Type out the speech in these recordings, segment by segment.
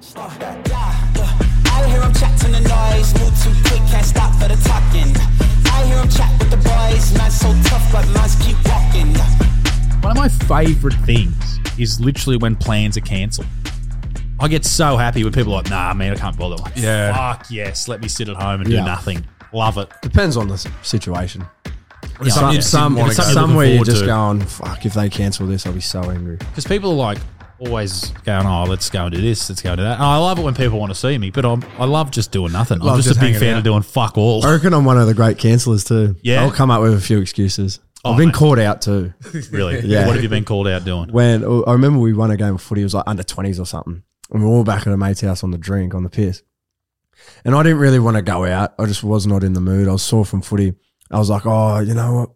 I hear him chat the noise, move too quick, can't stop for the talking. I hear him chat with the boys, man so tough, but mans keep walking. One of my favourite things is literally when plans are cancelled. I get so happy when people are like, nah, man, I can't bother. Like, Yeah. Fuck yes, let me sit at home and Yeah. do nothing. Love it. Depends on the s- situation. Yeah, Some, yeah. some, If it's something you're somewhere you're just forward going, oh, fuck, if they cancel this, I'll be so angry. Because people are like always going, oh, let's go and do this, let's go and do that. And I love it when people want to see me, but I'm, I love just doing nothing. I'm just, just a big fan out. of doing fuck all. I reckon I'm one of the great cancellers too. Yeah? I'll come up with a few excuses. Oh, I've been mate. caught out too. really? Yeah. What have you been called out doing? When oh, I remember we won a game of footy, it was like under 20s or something. And we were all back at a mate's house on the drink, on the piss. And I didn't really want to go out. I just was not in the mood. I was sore from footy. I was like, oh, you know what?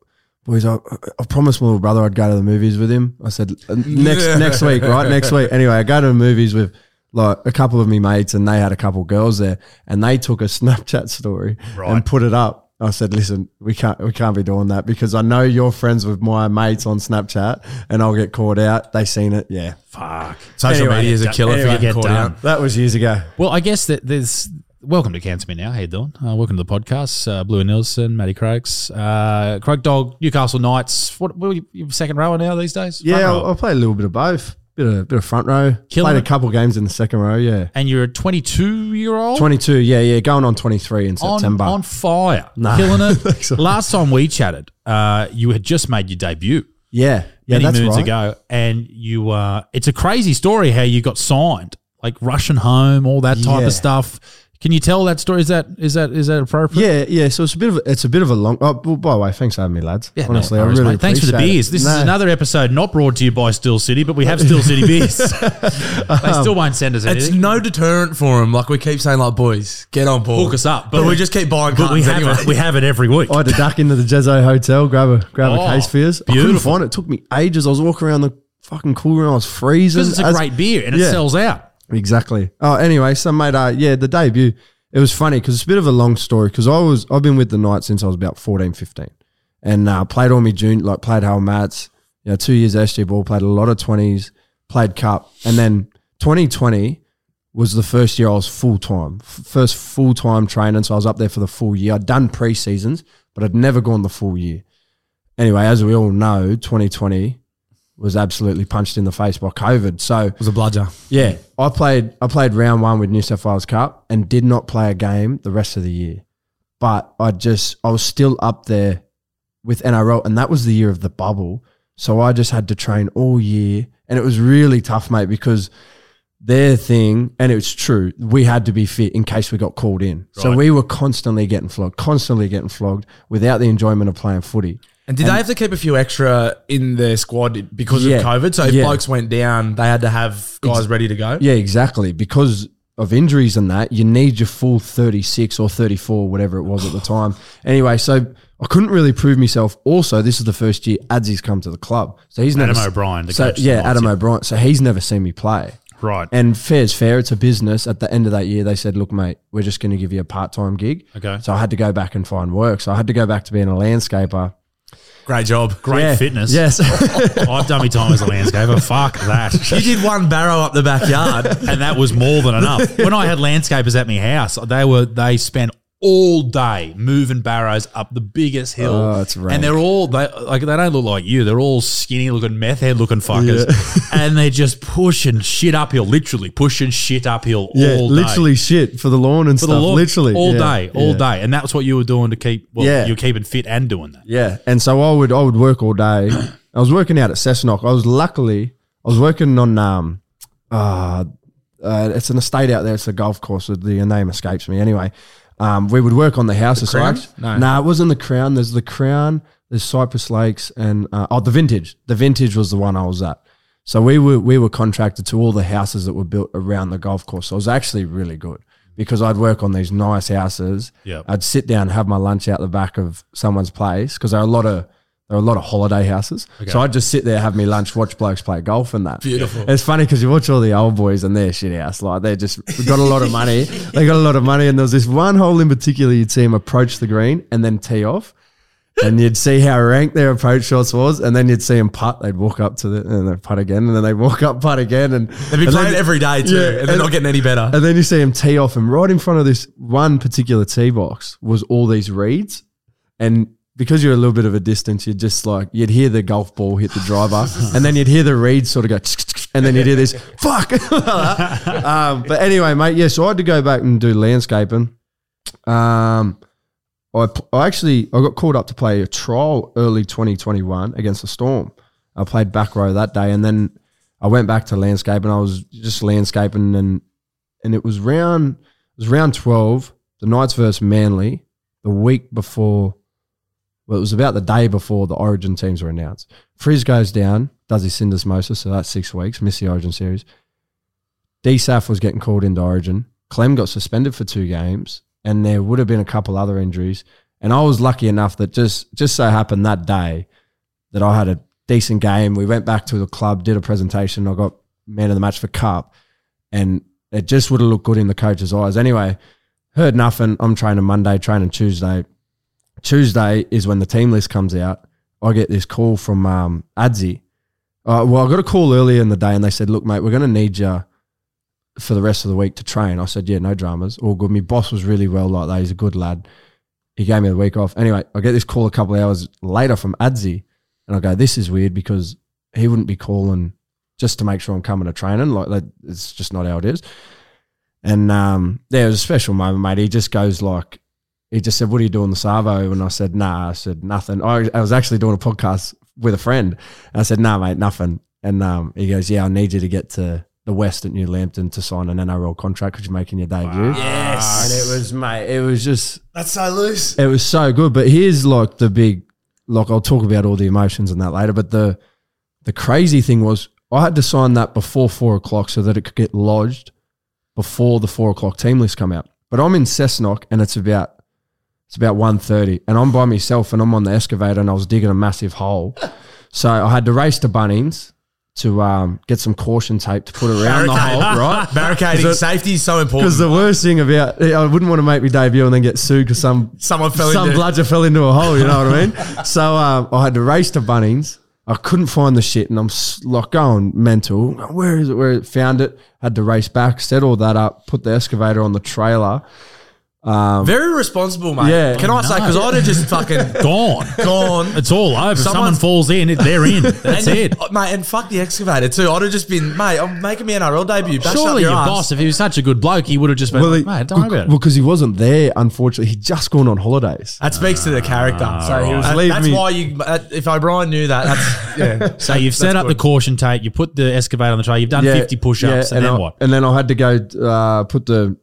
Boys, I, I promised my little brother I'd go to the movies with him. I said, "Uh, next next week, right? Next week. Anyway, I go to the movies with like a couple of me mates and they had a couple girls there and they took a Snapchat story Right. and put it up. I said, listen, we can't we can't be doing that because I know you're friends with my mates on Snapchat and I'll get caught out. They seen it. Yeah. Fuck. Social Anyway, media is a killer done. for Anyway, getting get caught done. out. That was years ago. Well, I guess that there's. Welcome to Cancel Me Now. How you doing? Uh, welcome to the podcast. Uh, Blue and Nielsen, Matty Croaks, uh, Croak Dog, Newcastle Knights. What, what are you, you second rower now these days? Front Yeah? I'll, play a little bit of both. Bit of bit of front row. Killing Played it. a couple games in the second row. Yeah. and you're a 22 year old 22, yeah, yeah, going on 23 in on, September. on fire, killing it. Thanks. Last time we chatted, uh, you had just made your debut yeah, yeah, many that's moons right. ago, and you. Uh, it's a crazy story how you got signed, like Russian home, all that type Yeah. of stuff. Can you tell that story? Is that is that is that appropriate? Yeah, yeah. So it's a bit of a, it's a bit of a long. Oh, well, by the way, thanks for having me, lads. Yeah, no Honestly, worries, I really mate. Thanks for the appreciate it. beers. This is another episode not brought to you by Steel City, but we have Steel City beers. they still won't send us It's no deterrent for them. Like we keep saying, like boys, get on board, Hook us up. But, we just keep buying but we have anyway. it. We have it every week. I had to duck into the Jezzo Hotel, grab a grab Oh, a case for yours. I couldn't beautiful. find it. It took me ages. I was walking around the fucking cool room. I was freezing. Because it's a As- great beer and it Yeah. sells out. Exactly. Oh, anyway, so mate, uh, yeah, the debut. It was funny because it's a bit of a long story because I was I've been with the Knights since I was about 14, 15. and uh, played all my junior like played Harold Matts. You know, two years SG ball, played a lot of twenties, played cup, and then 2020 was the first year I was full time, first full time training. So I was up there for the full year. I'd done pre seasons, but I'd never gone the full year. Anyway, as we all know, 2020 was absolutely punched in the face by COVID. So It was a bludger. yeah, I played. I played round one with New South Wales Cup and did not play a game the rest of the year. But I just I was still up there with NRL, and that was the year of the bubble. So I just had to train all year, and it was really tough, mate, because their thing, and it's true, we had to be fit in case we got called in. So we were constantly getting flogged, constantly getting flogged without the enjoyment of playing footy. And did they have to keep a few extra in their squad because Yeah. of COVID? So if Yeah. blokes went down, they had to have guys ready to go. Yeah, exactly. Because of injuries and that, you need your full 36 or 34, whatever it was at the time. Anyway, so I couldn't really prove myself. Also, this is the first year Adsy's come to the club. So he's Adam never O'Brien, the So coach yeah, Adam yeah. O'Brien. So he's never seen me play. Right. And fair's fair. It's a business. At the end of that year, they said, look, mate, we're just going to give you a part time gig. Okay. So I had to go back and find work. So I had to go back to being a landscaper. Great job. Great Yeah. fitness. Yes. I've done my time as a landscaper. Fuck that. You did one barrow up the backyard. and that was more than enough. When I had landscapers at my house, they were they spent all day moving barrows up the biggest hill. Oh, it's rank. and they're all they like they don't look like you. They're all skinny looking meth head looking fuckers, and they're just pushing shit uphill. Literally pushing shit uphill yeah, all day. literally shit for the lawn and For stuff. lawn, literally. all Yeah, day, all yeah. day, and that's what you were doing to keep. Well, Yeah. you're keeping fit and doing that. Yeah, and so I would I would work all day. I was working out at Cessnock. I was luckily I was working on um uh, uh it's an estate out there. It's a golf course. The name escapes me. Anyway, um, we would work on the houses. so Crown? No. nah, it wasn't the Crown. There's the Crown. There's Cypress Lakes and uh, oh the Vintage. The Vintage was the one I was at. So we were we were contracted to all the houses that were built around the golf course. So it was actually really good because I'd work on these nice houses. Yep. I'd sit down and have my lunch out the back of someone's place because there are a lot of there are a lot of holiday houses. So I'd just sit there, have me lunch, watch blokes play golf and that. Beautiful. It's funny because you watch all the old boys and they're shit house. Like they just got a lot of money. They got a lot of money. And there was this one hole in particular you'd see them approach the green and then tee off. And you'd see how rank their approach shots was, and then you'd see them putt. They'd walk up to the and they'd putt again, and then they'd walk up, putt again, and they'd be playing then- every day too, Yeah, and they're and- not getting any better. and then you see him tee off, and right in front of this one particular tee box was all these reeds. And because you're a little bit of a distance, you'd just like, you'd hear the golf ball hit the driver, and then you'd hear the reeds sort of go, and then you'd hear this, fuck. um, but anyway, mate, yeah, so I had to go back and do landscaping. Um, I, I actually I got called up to play a trial early 2021 against the Storm. I played back row that day, and then I went back to landscaping. I was just landscaping, and and it was round it was round 12. The Knights versus Manly. The week before, well, it was about the day before the Origin teams were announced. Frizz goes down, does his syndesmosis, so that's six weeks, missed the Origin series. DSAF was getting called into Origin. Clem got suspended for two games, and there would have been a couple other injuries. And I was lucky enough that just just so happened that day that I had a decent game. We went back to the club, did a presentation. I got man of the match for Cup, and it just would have looked good in the coach's eyes. Anyway, heard nothing. I'm training Monday, training Tuesday. Tuesday is when the team list comes out. I get this call from um, Adzi. Uh, well, I got a call earlier in the day, and they said, "Look, mate, we're going to need you for the rest of the week to train." I said, "Yeah, no dramas, all good." My boss was really well like that. He's a good lad. He gave me the week off. Anyway, I get this call a couple of hours later from Adzi, and I go, "This is weird because he wouldn't be calling just to make sure I'm coming to training. Like, that, it's just not how it is." And um, yeah, it was a special moment, mate. He just goes like, he just said, "What are you doing the Savo?" And I said, "Nah." I said, "Nothing." I, I was actually doing a podcast with a friend. And I said, "Nah, mate, nothing." And um, he goes, "Yeah, I need you to get to the West at New Lambton to sign an NRL contract because you're making your debut." Yes. And it was, mate, it was just, That's so loose. it was so good. But here's like the big, like I'll talk about all the emotions and that later. But the, the crazy thing was, I had to sign that before four o'clock so that it could get lodged before the four o'clock team list come out. But I'm in Cessnock and it's about it's about 1.30 and I'm by myself and I'm on the excavator and I was digging a massive hole. So I had to race to Bunnings to um, get some caution tape to put around the hole, right? Barricading Because safety is so important. Because the worst thing about I wouldn't want to make me debut and then get sued because some Someone fell some into bludger fell into a hole. You know what I mean? So um, I had to race to Bunnings. I couldn't find the shit, and I'm like going mental. Where is it? Where it? Found it. Had to race back, set all that up, put the excavator on the trailer. Very responsible, mate. Yeah. Can I say? Because I'd have just fucking Gone. gone. It's all over. If Someone Someone's- falls in, it- they're in. That's and, it. uh, mate. And fuck the excavator too. I'd have just been, mate. I'm making me NRL debut. Bash up Surely your your ass. boss, if he was such a good bloke, he would have just been like, mate, don't worry about well, it. because he wasn't there. Unfortunately, he'd just gone on holidays. That speaks to the character. so he was leaving. that's me- why you. Uh, if O'Brien knew that, that's yeah. So you've set That's up the caution tape, you put the excavator on the tray, you've done 50 push ups, and, then I, what? And then I had to go uh, put the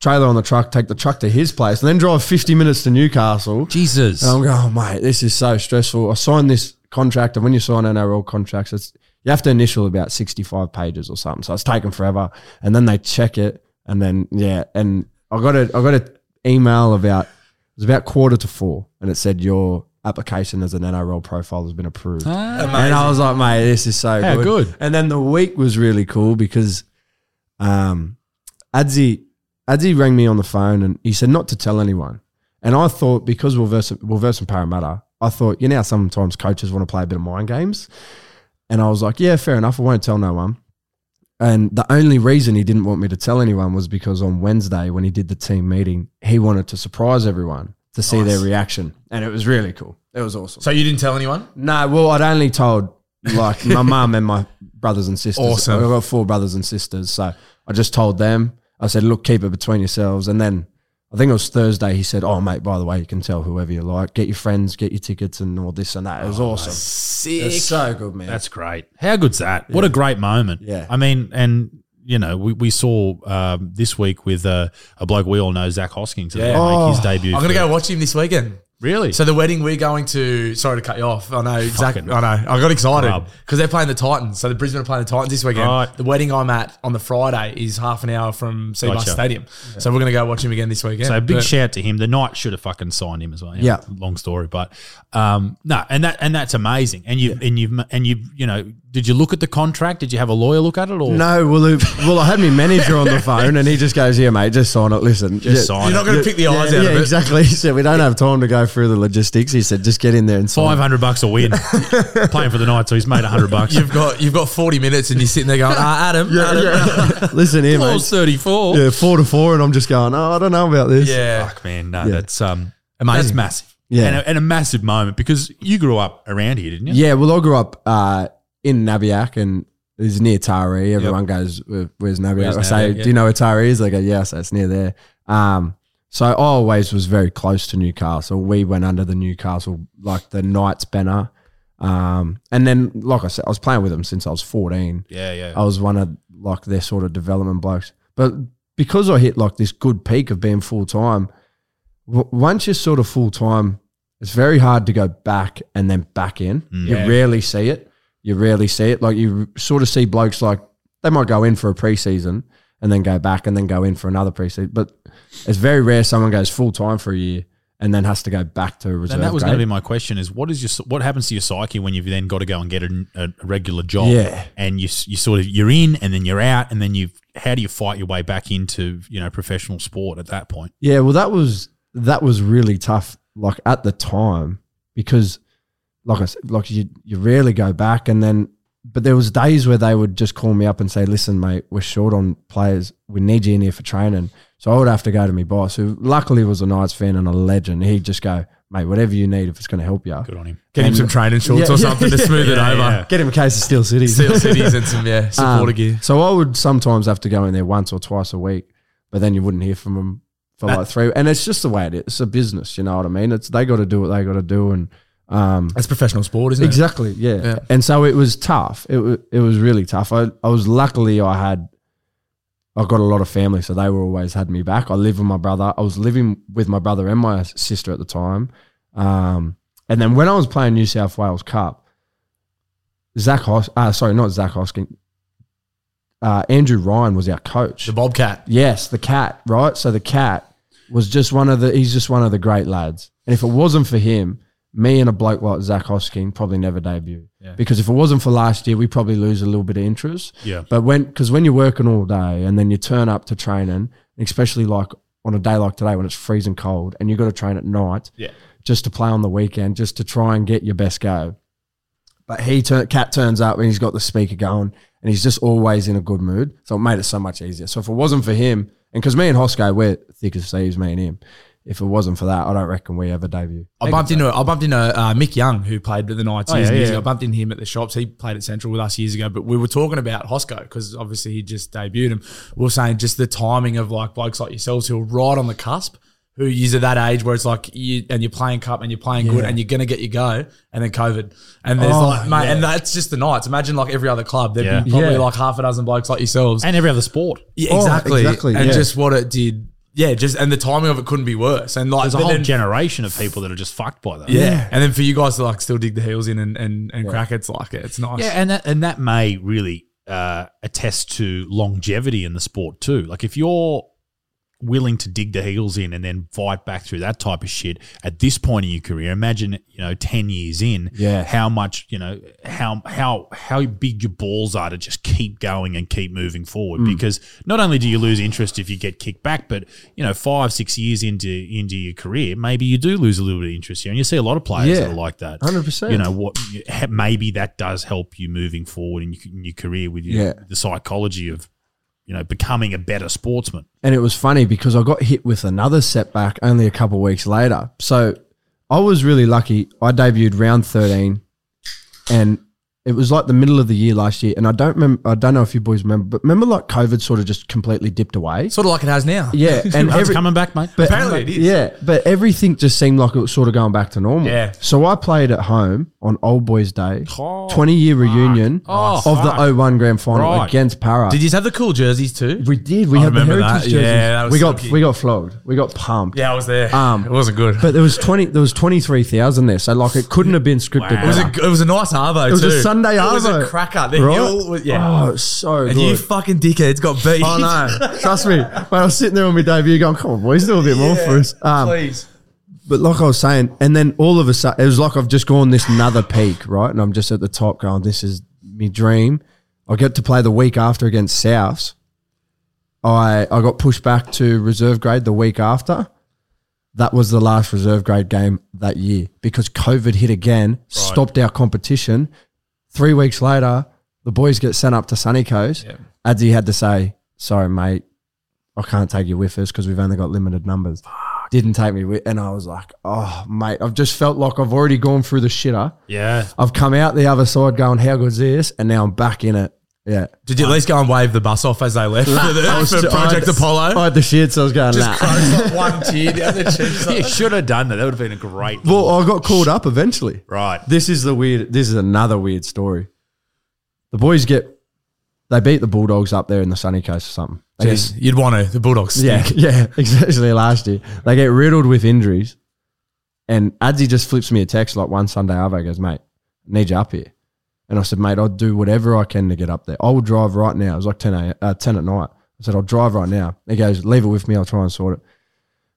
trailer on the truck, take the truck to his place, and then drive 50 minutes to Newcastle. Jesus. And I'm going, oh, mate, this is so stressful. I signed this contract, and when you sign NRL contracts, it's you have to initial about 65 pages or something. So it's taken forever. And then they check it, and then yeah, and I got a I got an email about it was about quarter to four, and it said your application as an NRL profile has been approved. And I was like, mate, this is so How good. good. And then the week was really cool because um, Adzi, Adzi rang me on the phone and he said not to tell anyone. And I thought because we're versus, we're versus Parramatta, I thought, you know, sometimes coaches want to play a bit of mind games. And I was like, yeah, fair enough. I won't tell no one. And the only reason he didn't want me to tell anyone was because on Wednesday, when he did the team meeting, he wanted to surprise everyone to see their reaction. And it was really cool. It was awesome. So you didn't tell anyone? No, well, I'd only told like my mum and my brothers and sisters. Awesome. I've got four brothers and sisters. So I just told them, I said, look, keep it between yourselves. And then I think it was Thursday, he said, oh, mate, by the way, you can tell whoever you like. Get your friends, get your tickets and all this and that. It was awesome. Sick. It's so good, man. That's great. How good's that? What a great moment. Yeah. I mean, and you know, we, we saw um, this week with uh, a bloke we all know, Zach Hoskins, Yeah. well, make his Oh, debut. I'm gonna go watch him this weekend. Really? So the wedding we're going to. Sorry to cut you off. I know exactly. I know. I got excited rub. because they're playing the Titans. So the Brisbane are playing the Titans this weekend. Right. The wedding I'm at on the Friday is half an hour from Cbus Gotcha. Stadium. So we're going to go watch him again this weekend. So big But- shout to him. The Knights should have fucking signed him as well. Yeah. long story, but um, no, and that and that's amazing. And you and you've and you you know, did you look at the contract? Did you have a lawyer look at it or No, well, it- well, I had my manager on the phone, and he just goes, "Yeah, mate, just sign it. Listen, just yeah, sign You're not going to pick the eyes yeah, out yeah, of it. exactly." He said, "We don't have time to go through the logistics." He said, "Just get in there and sign." Five hundred bucks a win, playing for the night, so he's made hundred bucks. You've got you've got 40 minutes and you're sitting there going, ah, Adam, Adam. Listen here, mate. Clause thirty four. Yeah, four to four, and I'm just going, "Oh, I don't know about this." Yeah. Fuck man, no, Yeah. that's um, Amazing. That's massive. Yeah. and a, and a massive moment because you grew up around here, didn't you? Yeah, well, I grew up uh, in Nabiac and it's near Taree. Everyone goes, "Where- "Where's Nabiac?" Where's I say, Nabiac? "Do you know where Taree is?" They go, "Yes, that's near there." Um, so I always was very close to Newcastle. We went under the Newcastle like the Knights banner, um, and then like I said, I was playing with them since I was fourteen. yeah, yeah. I was one of like their sort of development blokes. But because I hit like this good peak of being full time, w- once you're sort of full time, it's very hard to go back and then back in. You Yeah. rarely see it. You rarely see it. Like you sort of see blokes like they might go in for a preseason and then go back and then go in for another preseason. But it's very rare someone goes full time for a year and then has to go back to reserve. and that was grade. going to be my question: is what is your what happens to your psyche when you've then got to go and get a, a regular job? Yeah. and you you sort of you're in and then you're out and then you how do you fight your way back into you know professional sport at that point? Yeah, well, that was that was really tough. Like at the time, because like I said, like you you rarely go back, and then but there was days where they would just call me up and say, "Listen, mate, we're short on players. We need you in here for training." So I would have to go to my boss, who luckily was a Knights fan and a legend. He'd just go, "Mate, whatever you need, if it's going to help you, Good on him. Get him some training shorts Yeah, or yeah, something to smooth it yeah, over. yeah. get him a case of Steel Cities." Steel Cities and some, yeah, supporter Um, gear. So I would sometimes have to go in there once or twice a week, but then you wouldn't hear from them for like three. And it's just the way it is. It's a business, you know what I mean? It's they got to do what they got to do, and um, That's professional sport, isn't it? exactly, yeah. Yeah. And so it was tough. It was it was really tough. I I was luckily I had. I got a lot of family, so they were always had me back. I lived with my brother. I was living with my brother and my sister at the time. Um, and then when I was playing New South Wales Cup, Zach Hos- uh, sorry, not Zach Hoskin, uh, Andrew Ryan was our coach. The Bobcat. Yes, the cat, right? So the cat was just one of the he's just one of the great lads. And if it wasn't for him, me and a bloke like Zach Hosking probably never debut. Because if it wasn't for last year, we probably lose a little bit of interest. Yeah. But when because when you're working all day and then you turn up to training, especially like on a day like today when it's freezing cold and you've got to train at night, Yeah. just to play on the weekend, just to try and get your best go. But he turn, cat turns up and he's got the speaker going and he's just always in a good mood. So it made it so much easier. So if it wasn't for him, and because me and Hosco, we're thick as thieves, me and him. If it wasn't for that, I don't reckon we ever debut. I bumped into I bumped into uh, Mick Young who played with the Knights Oh, years yeah, and years yeah. ago. I bumped into him at the shops. He played at Central with us years ago, but we were talking about Hosco because obviously he just debuted him. We were saying just the timing of like blokes like yourselves who are right on the cusp, who is at that age where it's like you and you're playing cup and you're playing good and you're gonna get your go, and then COVID, and there's Oh, like mate, yeah. and that's just the Knights. Imagine like every other club, there'd Yeah. be probably Yeah. like half a dozen blokes like yourselves. And every other sport. Yeah, Oh, exactly, exactly, and yeah. just what it did. Yeah, just and the timing of it couldn't be worse. And like There's a whole then- generation of people that are just fucked by that. yeah. And then for you guys to like still dig the heels in and, and, and crack it's like it. It's nice. Yeah, and that and that may really uh, attest to longevity in the sport too. Like if you're willing to dig the heels in and then fight back through that type of shit at this point in your career, imagine you know ten years in, Yeah. how much you know how how how big your balls are to just keep going and keep moving forward. Hmm. Because not only do you lose interest if you get kicked back, but you know five six years into into your career, maybe you do lose a little bit of interest here, and you see a lot of players Yeah. that are like that. 100%. You know what? Maybe that does help you moving forward in your, in your career with your, Yeah. the psychology of you know becoming a better sportsman. And it was funny because I got hit with another setback only a couple weeks later. So I was really lucky. I debuted round 13 and it was like the middle of the year last year, and I don't remember. I don't know if you boys remember, but remember like COVID sort of just completely dipped away. Sort of like it has now. Yeah, and It's every, coming back, mate. but Apparently it is. Yeah, but everything just seemed like it was sort of going back to normal. Yeah. So I played at home on Old Boys Day, Oh, twenty year reunion Oh, of fuck. the 01 Grand Final Right. against Para. Did you have the cool jerseys too? we did. We I had the remember heritage that. jerseys. Yeah, that was we got so we got flogged. We got pumped. yeah, I was there. Um, it wasn't good. But there was twenty. There was twenty three thousand there. So like it couldn't have been scripted. Wow. it was a it was a nice arvo. It was too. a Sunday It was a arvo. cracker. The Right? hill was, yeah. Oh, so and good. you fucking dickheads got beat. Oh no! Trust me. When I was sitting there on my debut, going, "Come on, boys, do a bit more for us." Um, Please. but like I was saying, and then all of a sudden, it was like I've just gone this another peak, right? And I'm just at the top, going, "This is me dream." I get to play the week after against Souths. I I got pushed back to reserve grade the week after. That was the last reserve grade game that year because COVID hit again, stopped our competition. Three weeks later, the boys get sent up to Sunny Coast. Adzi had to say, "Sorry, mate, I can't take you with us because we've only got limited numbers." Didn't take me with, and I was like, "Oh, mate, I've just felt like I've already gone through the shitter. Yeah. I've come out the other side going, how good's this?" And now I'm back in it. Yeah, Did you at least go and wave the bus off as they left for, the, I was for st- I Project had- Apollo? I had the shit, so I was going, Just nah. close like one tear down the cheeks. You should have done that. That would have been a great. Well, I got called up eventually. right. This is the weird. This is another weird story. The boys get, they beat the Bulldogs up there in the sunny coast or something. They Jeez, you'd want to. The Bulldogs Yeah, stink. yeah, especially last year. They get riddled with injuries. And Adzi just flips me a text like one Sunday Arvo goes, mate, need you up here. And I said, mate, I'll do whatever I can to get up there. I will drive right now. It was like 10, a, uh, 10 at night. I said, I'll drive right now. He goes, leave it with me. I'll try and sort it.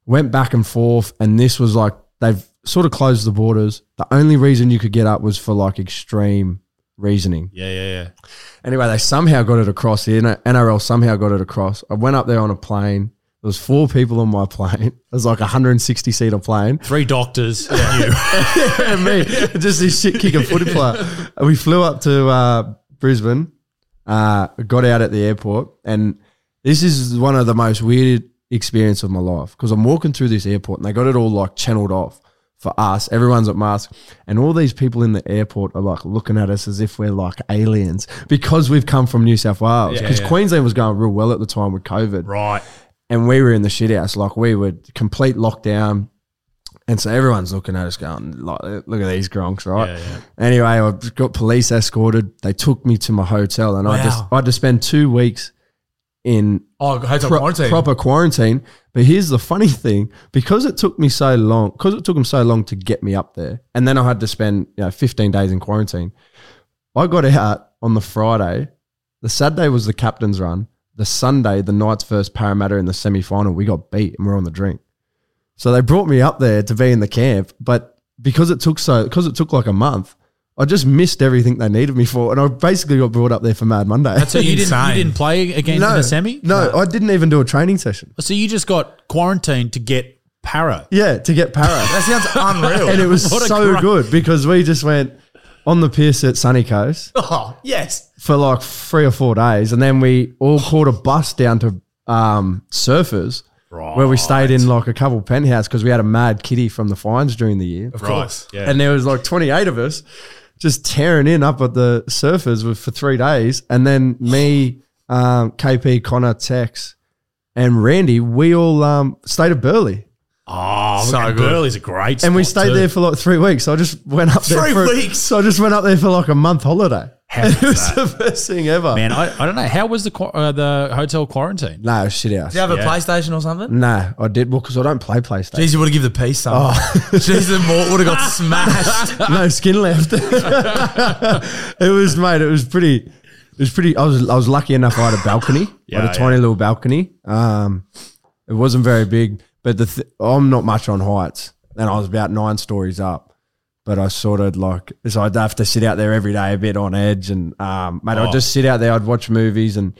Went back and forth. And this was like, they've sort of closed the borders. The only reason you could get up was for like extreme reasoning. Yeah, yeah, yeah. Anyway, they somehow got it across. The NRL somehow got it across. I went up there on a plane. There was four people on my plane. It was like a 160 seater plane. Three doctors. and you. and me, just this shit kicking footy player. And we flew up to uh, Brisbane, uh, got out at the airport, and this is one of the most weird experience of my life because I'm walking through this airport and they got it all like channeled off for us. Everyone's at mask, and all these people in the airport are like looking at us as if we're like aliens because we've come from New South Wales. Because Queensland was going real well at the time with COVID right. And we were in the shit house, like we were complete lockdown. And so everyone's looking at us going, like, look at these gronks, right? Yeah, yeah. Anyway, I got police escorted. They took me to my hotel and I just I had to spend two weeks in Oh, hotel pro- quarantine. proper quarantine. But here's the funny thing: because it took me so long, because it took them so long to get me up there, and then I had to spend you know 15 days in quarantine. I got out on the Friday. The Saturday was the captain's run. The Sunday, the Knights first Parramatta in the semi final, we got beat and we're on the drink. So they brought me up there to be in the camp, but because it took so because it took like a month, I just missed everything they needed me for, and I basically got brought up there for Mad Monday. So you didn't, Insane. you didn't play against no the semi? No, I didn't even do a training session. So you just got quarantined to get para. Yeah, to get para. That sounds unreal. and it was so great- good because we just went on the pier at Sunny Coast oh, yes. for like three or four days, and then we all caught a bus down to um, Surfers, where we stayed in like a couple penthouse because we had a mad kitty from the fines during the year, Of Right. course. Yeah. and there was like twenty eight of us just tearing in up at the Surfers with, for three days, and then me, um, KP, Connor, Tex, and Randy, we all um, stayed at Burleigh. Oh, So so good. Burleigh's a great And we stayed too. there for like three weeks. So I just went up there. Three for, weeks? So I just went up there for like a month holiday. How it was was that? the best thing ever. Man, I, I don't know. How was the uh, the hotel quarantine? No, shit house. Do you have a Yeah. PlayStation or something? Nah, I did well because I don't play PlayStation. Jeez, you would have given the piece some. Oh. Jeez, the Mort would have got smashed. no skin left. it was mate. It was pretty. It was pretty. I was I was lucky enough. I had a balcony. I Yeah, had a tiny little balcony. Um, it wasn't very big, but the th- I'm not much on heights, and I was about nine stories up. But I sort of like so I'd have to sit out there every day, a bit on edge, and um, mate, Oh. I'd just sit out there. I'd watch movies and.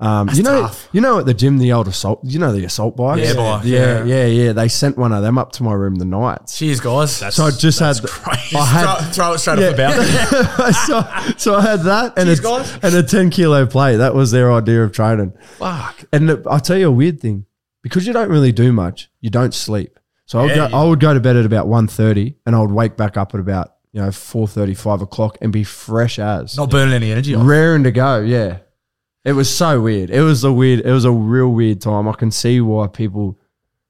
Um, you know, tough. you know at the gym the old assault, you know the assault bikes, Yeah, bike, yeah, yeah. yeah, yeah. They sent one of them up to my room the nights. Cheers, guys. So I just had, crazy. I had, throw, throw it straight off the balcony. so, so I had that and Cheers, a, guys. and a 10 kilo plate. That was their idea of training. Fuck. And I'll tell you a weird thing because you don't really do much, you don't sleep. So I would, Yeah, go, I would go to bed at about 1.30 and I would wake back up at about you know, 4.30, 5 o'clock and be fresh as. Not burning any energy off. raring to go. Yeah, it was so weird. It was a weird. It was a real weird time. I can see why people.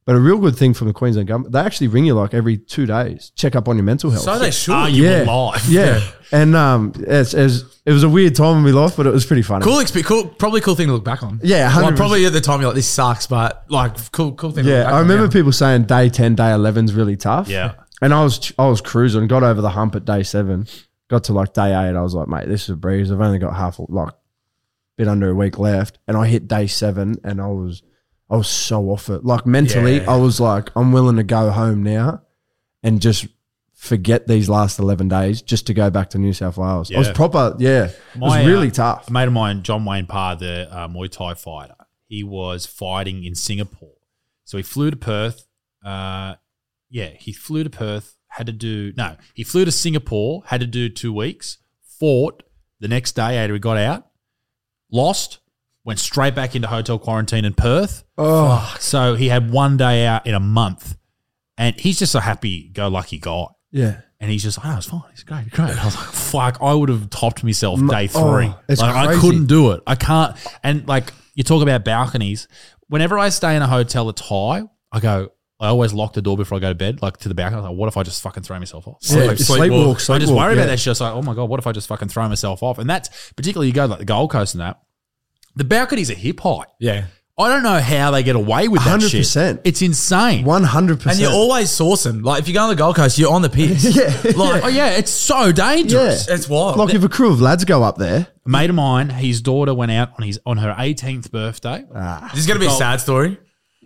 But a real good thing from the Queensland government, they actually ring you like every two days, check up on your mental health. So they should. Are you yeah, alive? Yeah, and um, it's, it's, it was a weird time in my life, but it was pretty funny. Cool, exp- cool, probably cool thing to look back on. Yeah, like 100%. probably at the time you're like, this sucks, but like, cool, cool thing. to look Yeah, back I on, remember yeah. people saying day ten, day 11's really tough. Yeah. and I was I was cruising, got over the hump at day seven, got to like day eight. I was like, mate, this is a breeze. I've only got half like bit under a week left, and I hit day seven, and I was I was so off it. Like mentally, Yeah. I was like, I'm willing to go home now, and just forget these last eleven days just to go back to New South Wales. I was proper, yeah, it was really uh, tough. A mate of mine, John Wayne Parr, the uh, Muay Thai fighter, he was fighting in Singapore. So he flew to Perth. Uh, yeah, he flew to Perth, had to do, no, he flew to Singapore, had to do two weeks, fought the next day after he got out, lost, went straight back into hotel quarantine in Perth. Oh, So he had one day out in a month. And he's just a happy go lucky guy. yeah. And he's just like, oh, it's fine. It's great, great. I was like, fuck, I would have topped myself day oh, three. it's like, I crazy. couldn't do it. I can't. And like, you talk about balconies. Whenever I stay in a hotel that's high, I go, I always lock the door before I go to bed, like to the balcony. I was like, what if I just fucking throw myself off? Yeah, Like, sleepwalk, I just worry yeah. about that shit. It's like, oh my God, what if I just fucking throw myself off? And that's particularly you go like the Gold Coast and that. The balconies are hip height. Yeah. I don't know how they get away with that shit. 100%. It's insane. One hundred percent. And you're always sourcing. Like, if you go on the Gold Coast, you're on the piss. yeah, Like, Oh yeah, it's so dangerous. Yeah. it's wild. like if a crew of lads go up there, A mate of mine, his daughter went out on his on her 18th birthday. this is going to be a sad story.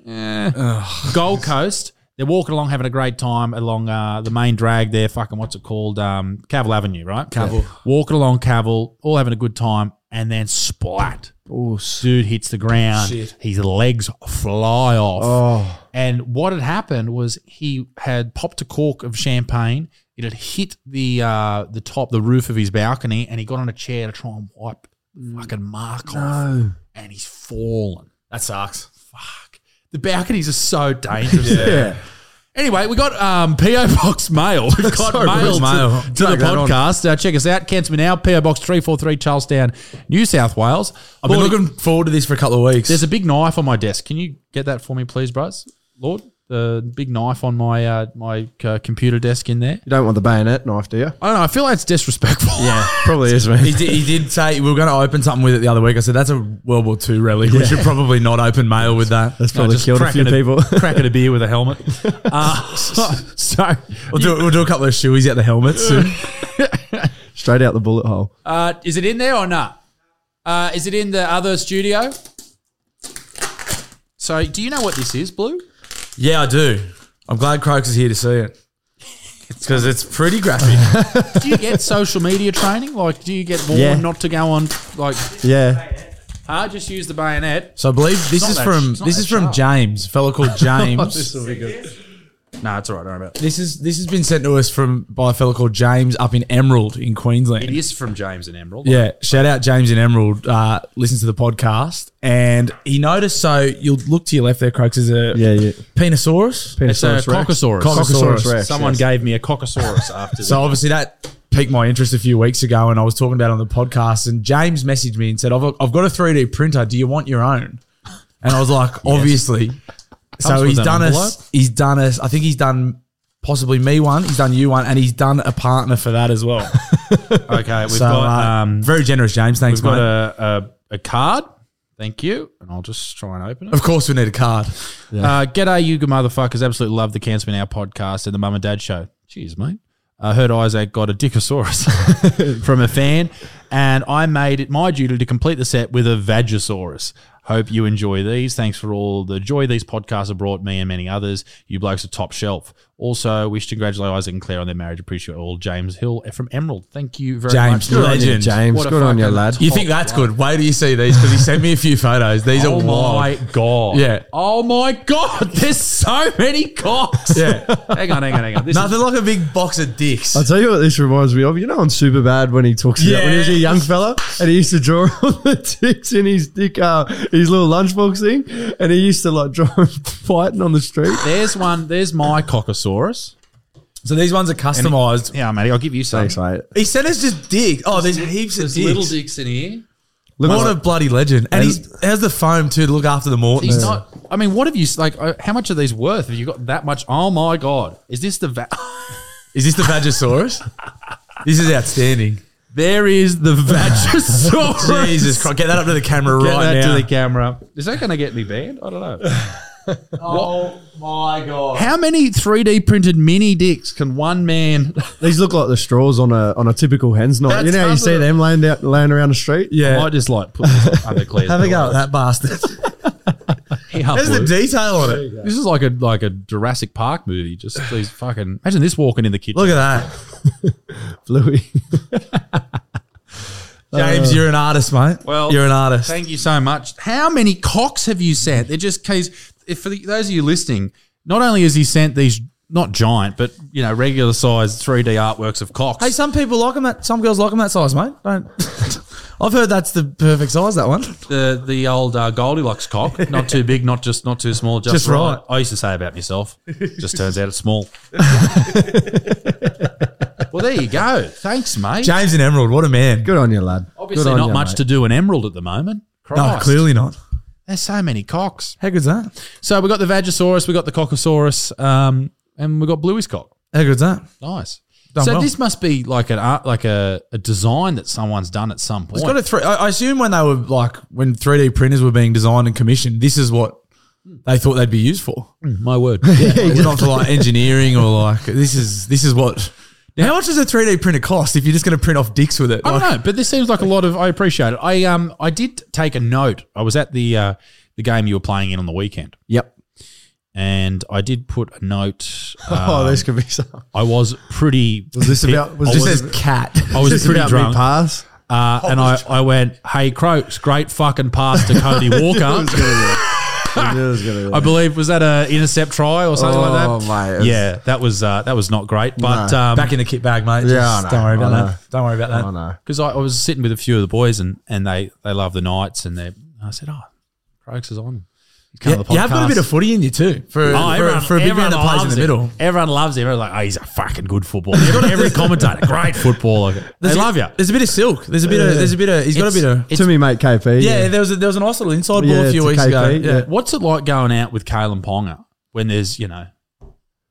Yeah. Gold Coast. They're walking along, having a great time along uh, the main drag there. Fucking what's it called? Um, Cavill Avenue, right? Cavill. Walking along Cavill, all having a good time, and then splat. oh, Dude hits the ground. Shit. His legs fly off. oh, And what had happened was he had popped a cork of champagne. It had hit the uh, the top, the roof of his balcony, and he got on a chair to try and wipe the fucking mark off. And he's fallen. That sucks. Fuck. The balconies are so dangerous. Yeah. Anyway, we got um, PO Box mail. We've got Sorry, mail, to, Mail. to the Drag that on. podcast. Uh, check us out. Cancel me now. PO Box three four three Charlestown, New South Wales. I've been Lord, looking forward to this for a couple of weeks. There's a big knife on my desk. Can you get that for me, please, bros? Lord, the big knife on my uh, my uh, computer desk in there. You don't want the bayonet knife, do you? I don't know. I feel like it's disrespectful. Yeah, probably is, he, man. did, he did say we were going to open something with it the other week. I said that's a World War II relic. We should probably not open mail with that. That's No, probably just killed a few cracking people. cracking a beer with a helmet. Uh, so, We'll do, we'll do a couple of shoeies at the helmets soon. Straight out the bullet hole. Uh, is it in there or not? Uh, is it in the other studio? So, do you know what this is, Blue? Yeah, I do. I'm glad Croaks is here to see it. Because it's pretty graphic. Do you get social media training? Like, do you get warned Yeah. not to go on? Like, Yeah. I Just use the bayonet. So I believe this not is that- from it's not this that is from sharp. James, a fellow called oh, James. will be good. No, it's all right. Don't worry about it. this is this has been sent to us from by a fellow called James up in Emerald in Queensland. It is from James and Emerald. Yeah, shout out James in Emerald. Uh, listens to the podcast, and he noticed. So you'll look to your left there, Croaks. Is a Yeah, yeah. Penosaurus. It's a Penosaurus Rex. Cockosaurus. Cockosaurus Rex, Someone yes. gave me a Cockosaurus after. So the- obviously that piqued my interest a few weeks ago, and I was talking about it on the podcast. And James messaged me and said, "I've I've got a 3D printer. Do you want your own?" And I was like, "Obviously." So he's done us. He's done us. I think he's done possibly me one. He's done you one, and he's done a partner for that as well. okay, we've so got uh, um, very generous, James. Thanks, we've got a, a a card. Thank you, and I'll just try and open it. of course, we need a card. Uh, g'day, you motherfuckers. Absolutely love the Cancel Now podcast and the Mum and Dad show. Cheers, mate. I heard Isaac got a Dickosaurus from a fan, and I made it my duty to complete the set with a Vagisaurus. Hope you enjoy these. Thanks for all the joy these podcasts have brought me and many others. You blokes are top shelf. Also, wish to congratulate Isaac and Claire on their marriage. Appreciate all. James Hill from Emerald. Thank you very James, much. Good Legend. James, What good on you, lad. You think that's good? Wait till you see these because he sent me a few photos. These Oh are wild. Oh my god! Yeah. Oh my god! There's so many cocks. Yeah. hang on, hang on, hang on. This is- Nothing like a big box of dicks. I'll tell you what this reminds me of. You know on Superbad when he talks about when he was a young fella and he used to draw all the dicks in his dick, uh, his little lunchbox thing, and he used to like draw him fighting on the street. There's one. There's my Cockosaurus. So these ones are customized. Yeah, matey, I'll give you some. Thanks, mate. He sent us just dicks. Oh, there's heaps of There's dicks. little dicks in here. Look what a bloody legend. And he's has the foam too to look after the Mortons. He's not. I mean, what have you like? uh, How much are these worth? Have you got that much? Oh my god! Is this the? Va- Is this the Vagisaurus? this is outstanding. there is the Vagisaurus. Jesus Christ. Get that up to the camera Get right that now. to the camera. Is that going to get me banned? I don't know. oh my God. How many 3D printed mini dicks can one man? These look like the straws on a on a typical hen's night. That's you know, how you see them laying out, laying around the street. I Yeah. might just like put this under Claire's Have a go at that bastard. Yeah, There's the detail on it. This is like a like a Jurassic Park movie. Just these fucking. Imagine this walking in the kitchen. Look at that. Bluey. James, you're an artist, mate. Well, you're an artist. Thank you so much. How many cocks have you sent? They're just case. If for the, those of you listening, not only has he sent these not giant, but you know regular size 3D artworks of cocks. Hey, some people like them that. Some girls like them that size, mate. Don't. I've heard that's the perfect size. That one. the the old uh, Goldilocks cock, not too big, not just not too small, just, Just right. right. I used to say about myself. Just turns out it's small. well, there you go. Thanks, mate. James and Emerald, what a man. Good on you, lad. Obviously, Good on not you, much mate. to do in Emerald at the moment. No, clearly not. There's so many cocks. How good's that? So we got the Vagisaurus, we got the Cockosaurus, um, and we got Bluey's cock. How good's that? Nice. Done so well. this must be like an art, like a, a design that someone's done at some point. It's got a three. I I assume when they were like when 3D printers were being designed and commissioned, this is what they thought they'd be used for. My word. Yeah, not for like engineering or like this is this is what. How much does a 3D printer cost if you're just going to print off dicks with it? I don't Like- know, but this seems like a lot of. I appreciate it. I um I did take a note. I was at the uh, the game you were playing in on the weekend, Yep. and I did put a note. oh, um, this could be some. I was pretty. Was this about? Was I this, was, says cat. I was this pretty about drunk, me pass? uh, and I, I went, "Hey, Croaks, great fucking pass to Cody Walker." I knew it was gonna be I believe was that a intercept try or something Oh, like that. mate, yeah, that was uh, that was not great. But No. um, Back in the kit bag, mate. Yeah, know, don't worry about that. Don't worry about that. I know. because I, I was sitting with a few of the boys and and they they love the Knights and they I said, "Oh, Croaks is on." He's Yeah, on the you have got a bit of footy in you too. For, Oh, for, everyone, for a big man that plays in loves the him. middle. Everyone loves him. Everyone's like, oh, he's a fucking good footballer. Every commentator, great footballer. They There's a- love you. There's a bit of silk. There's a bit of. There's a bit of. He's got a bit of. it's- to me, mate, KP. Yeah, there was a, there was a nice little inside ball Yeah, a few to weeks ago. KP, Yeah. yeah. What's it like going out with Kalyn Ponga when there's, you know,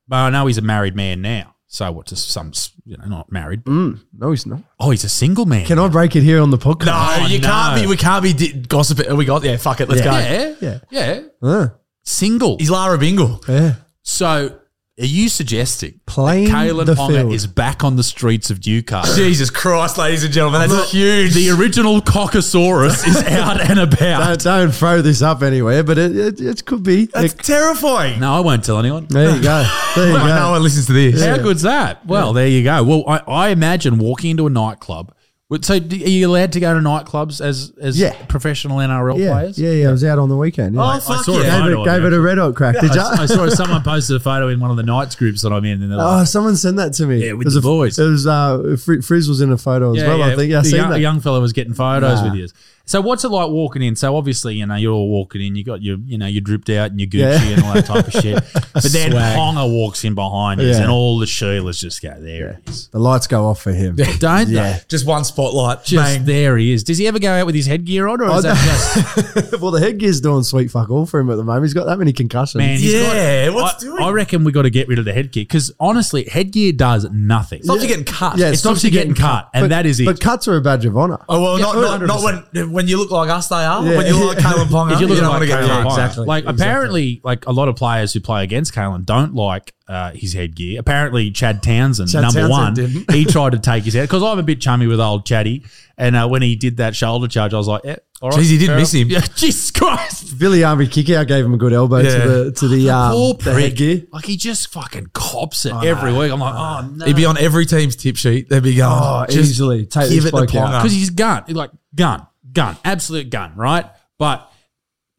well, I know he's a married man now. So what? Just some, you know, not married. But, Mm, no, he's not. oh, he's a single man. Can I break it here on the podcast? No, Oh, you no. can't be. We can't be di- gossiping. We got yeah. Fuck it. Let's Yeah. go. Yeah, Yeah. yeah, Uh, single. He's Lara Bingle. yeah. So, are you suggesting Playing that Kalyn the Ponga field. is back on the streets of Newcastle? Jesus Christ, ladies and gentlemen, that's huge. The original Cockosaurus is out and about. Don't, don't throw this up anywhere, but it, it, it could be. That's It- terrifying. No, I won't tell anyone. there you go. There you Mate, go. no one listens to this. How good's that? Well, there you go. Well, I, I imagine walking into a nightclub. Would- So, are you allowed to go to nightclubs as as Yeah. professional NRL yeah, players? yeah, yeah. I was out on the weekend. Yeah. Oh, fuck saw it. yeah. gave it, gave it, it a red hot crack. Did you? I, I saw someone posted a photo in one of the Knights groups that I'm in, and they're Oh, like, someone sent that to me. Yeah, with it was the a, boys. It was uh, Frizz was in a photo as well. I think. Yeah, I the seen young, that. a young fella was getting photos Nah. with you. So, what's it like walking in? So, obviously, you know, you're all walking in. You got your, you know, you're dripped out and your Gucci Yeah. and all that type of shit. But then Swag. Ponga walks in behind you, Yeah. and all the Sheilas just go, "There it is." the lights go off for him. Don't Yeah. they? Just one spotlight. Just Bang. there he is. Does he ever go out with his headgear on, or is that just well, the headgear's doing sweet fuck all for him at the moment. He's got that many concussions. man? he's Yeah, got, what's I, doing? I reckon we got to get rid of the headgear because honestly, headgear does nothing. Stops you getting cut. Yeah, it stops you getting cut, and but, that is it. But cuts are a badge of honor. Oh well, Yeah, not, not, not when when you look like us. They are. Yeah. When you look like Kalyn Ponga, If you look don't at wanna like get Kalyn cut. Ponga, exactly. like Exactly. apparently, like a lot of players who play against Kalyn don't like uh, his headgear. Apparently, Chad Townsend, Chad number Townsend one, didn't. he tried to take his head because I'm a bit chummy with old Chaddy, and uh, when he did that shoulder charge, I was like, yeah, all right, Jeez, he did fair miss enough. him. Yeah, Jesus Christ. Billy Army kick out gave him a good elbow Yeah. to the to the, um, Poor the prick. headgear. Like he just fucking cops it every week. I'm like, oh no, He'd be on every team's tip sheet. They'd be going, Oh, just easily take give this it the bloke out. Ponga. because he's gun, like gun, gun, absolute gun, right? But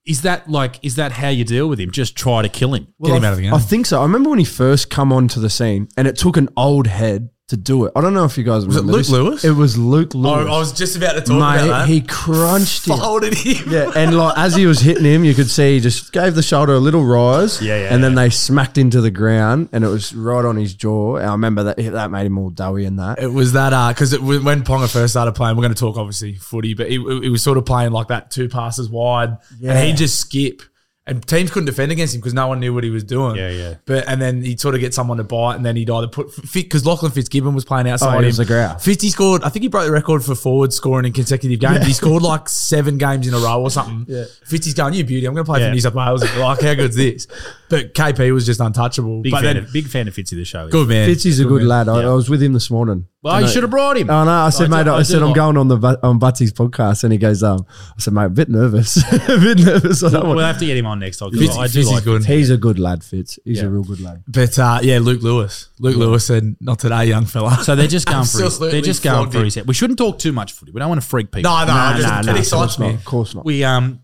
is that like is that how you deal with him? Just try to kill him. Get him I, out of the game. I think so. I remember when he first come onto the scene, and it took an old head to do it. I don't know if you guys it remember. Luke this. Lewis? It was Luke Oh, Lewis. I was just about to talk Mate, about that. he crunched him. folded him. Yeah, and like as he was hitting him, you could see he just gave the shoulder a little rise. Yeah, yeah, And then they smacked into the ground, and it was right on his jaw. And I remember that that made him all doughy and that. It was that uh because when Ponga first started playing, we're going to talk obviously footy, but he, he was sort of playing like that two passes wide, and he'd just skip, and teams couldn't defend against him because no one knew what he was doing. Yeah, yeah. But and then he'd sort of get someone to bite, and then he'd either put fit because Lachlan Fitzgibbon was playing outside Oh, he him. was a growl. Fitzy scored. I think he broke the record for forward scoring in consecutive games. He scored like seven games in a row or something. Yeah. Fitzy's going, you beauty. I'm going to play Yeah. for New South Wales. Like, how good's this? But KP was just untouchable. Big, but fan, then, of, big fan of Fitzy the show. good man. Fitzy's a good man. lad. I, Yeah. I was with him this morning. Well, And you I- should have brought him. Oh no! I said, I do- mate. I, I said I'm like- going on the Bu- on Butsy's podcast, and he goes, um, I said, mate, a bit nervous, a bit nervous. I don't We'll have to get him on next time. Fitzy, I do Fitzy's like good. He's a good lad, Fitz. He's Yeah. a real good lad. But uh, yeah, Luke Lewis. Luke Lewis said, "Not today, young fella." So they're just going for his, they're just going for his head. We shouldn't talk too much footy. We don't want to freak people. no, no, Nah, just nah, it nah, of excites course not. me. Of course not. We um,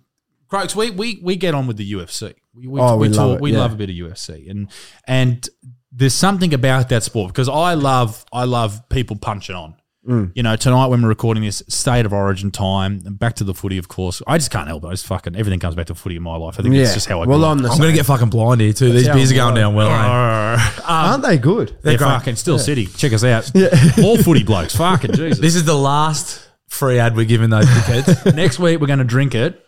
Crokes, we we we get on with the UFC. We we, Oh, we, we talk, love it, we yeah. love a bit of UFC, and and there's something about that sport because I love I love people punching on. Mm. You know, tonight when we're recording this, state of origin time, back to the footy, of course. I just can't help it. I just fucking everything comes back to footy in my life. I think it's just how I. Well, I'm, I'm going to get fucking blind here too. These beers are I'm going down well. eh? Aren't they good? They're great. fucking Steel City. Check us out. All footy blokes. Fucking Jesus. This is the last free ad we're giving those dickheads. Next week we're going to drink it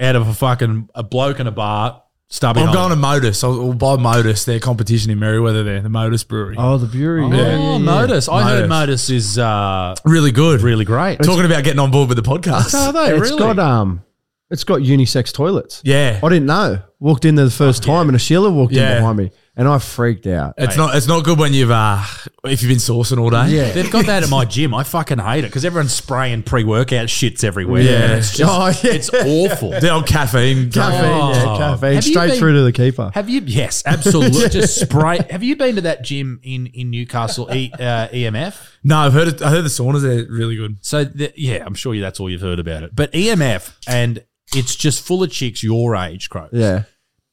out of a fucking a bloke in a bar. Stubby. I'm going to Modus. I'll, I'll buy Modus. Their competition in Merewether there, the Modus Brewery. Oh, the Bury. Oh, yeah, yeah, yeah. Modus. I heard Modus. Modus is uh, Really good. really great. Talking about getting on board with the podcast. Are they It's really? got um, it's got unisex toilets. Yeah. I didn't know. Walked in there the first time, and a Sheila walked Yeah. in behind me, and I freaked out. It's not. It's not good when you've uh, if you've been sourcing all day. Yeah. They've got that at my gym. I fucking hate it because everyone's spraying pre-workout shits everywhere. Yeah. And it's just, Oh, yeah. it's awful. The old caffeine. Caffeine, Oh. yeah, caffeine, Have you straight been- through to the keeper. Have you? Yes, absolutely. Just spray. Have you been to that gym in in Newcastle, e, uh, EMF? No, I've heard. It, I heard the saunas are really good. So the, yeah, I'm sure you, that's all you've heard about it. But EMF, and it's just full of chicks your age, Crow. Yeah,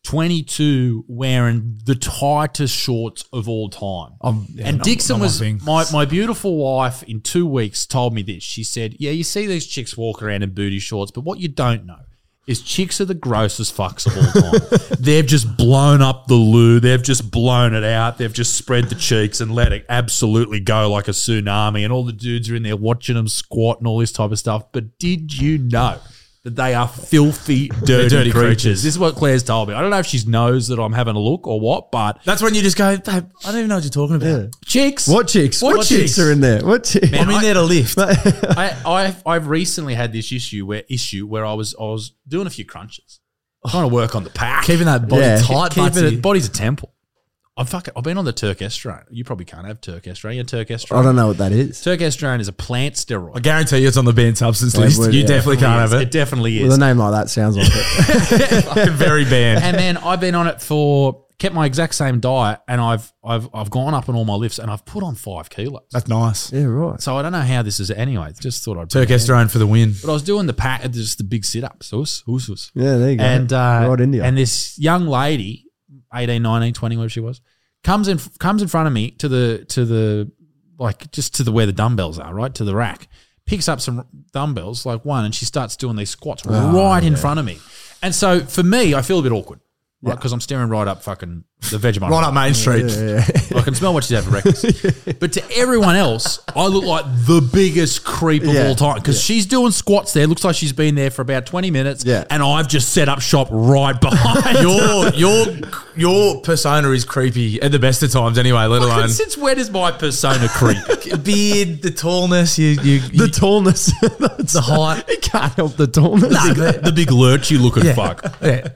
22 wearing the tightest shorts of all time. I'm- yeah, and not- Dixon not was my, my beautiful wife in two weeks told me this. She said, Yeah, you see these chicks walk around in booty shorts, but what you don't know is chicks are the grossest fucks of all time. They've just blown up the loo. They've just blown it out. They've just spread the cheeks and let it absolutely go like a tsunami. And all the dudes are in there watching them squat and all this type of stuff. But did you know that they are filthy, dirty, dirty creatures? creatures. This is what Claire's told me. I don't know if she knows that I'm having a look or what, but That's when you just go, babe. I don't even know what you're talking about. chicks. what chicks? What, What chicks chicks? are in there? What chicks? I'm in there to lift. I, I've I've recently had this issue where issue where I was I was doing a few crunches, trying to work on the pack, Keeping that body Yeah. tight, keeping Butsy. it. Body's a temple. I'm fucking. I've been on the Turkesterone. You probably can't have Turkesterone. You're Turkesterone. I don't know what that is. Turkesterone is a plant steroid. I guarantee you it's on the banned substance list. well, you yeah. definitely can't have It it. definitely is. With a name like that, sounds like it. Very banned. and then I've been on it for kept my exact same diet, and I've I've I've gone up in all my lifts, and I've put on five kilos. That's nice. yeah, right. So I don't know how this is. Anyway, just thought I'd. bring it. Turkesterone for the win. But I was doing the pack, just the big sit ups. Yeah, there you go. And uh, right India. and this young lady, 18, 19, 20, whatever she was, comes in comes in front of me to the to the like just to the where the dumbbells are, right to the rack. Picks up some dumbbells, like one, and she starts doing these squats Oh, right in front of me. And so for me, I feel a bit awkward, right? Because I'm staring right up fucking the Vegemite. Right up Main Street. I can smell what she's having for breakfast. but to everyone else, I look like the biggest creep of Yeah. all time because she's doing squats there. Looks like she's been there for about 20 minutes. Yeah. And I've just set up shop right behind Your your your persona is creepy at the best of times anyway, let alone Since when is my persona creep? beard, the tallness, you you, the tallness, the height. It can't help the tallness. the big lurchy looking Yeah. fuck. Yeah.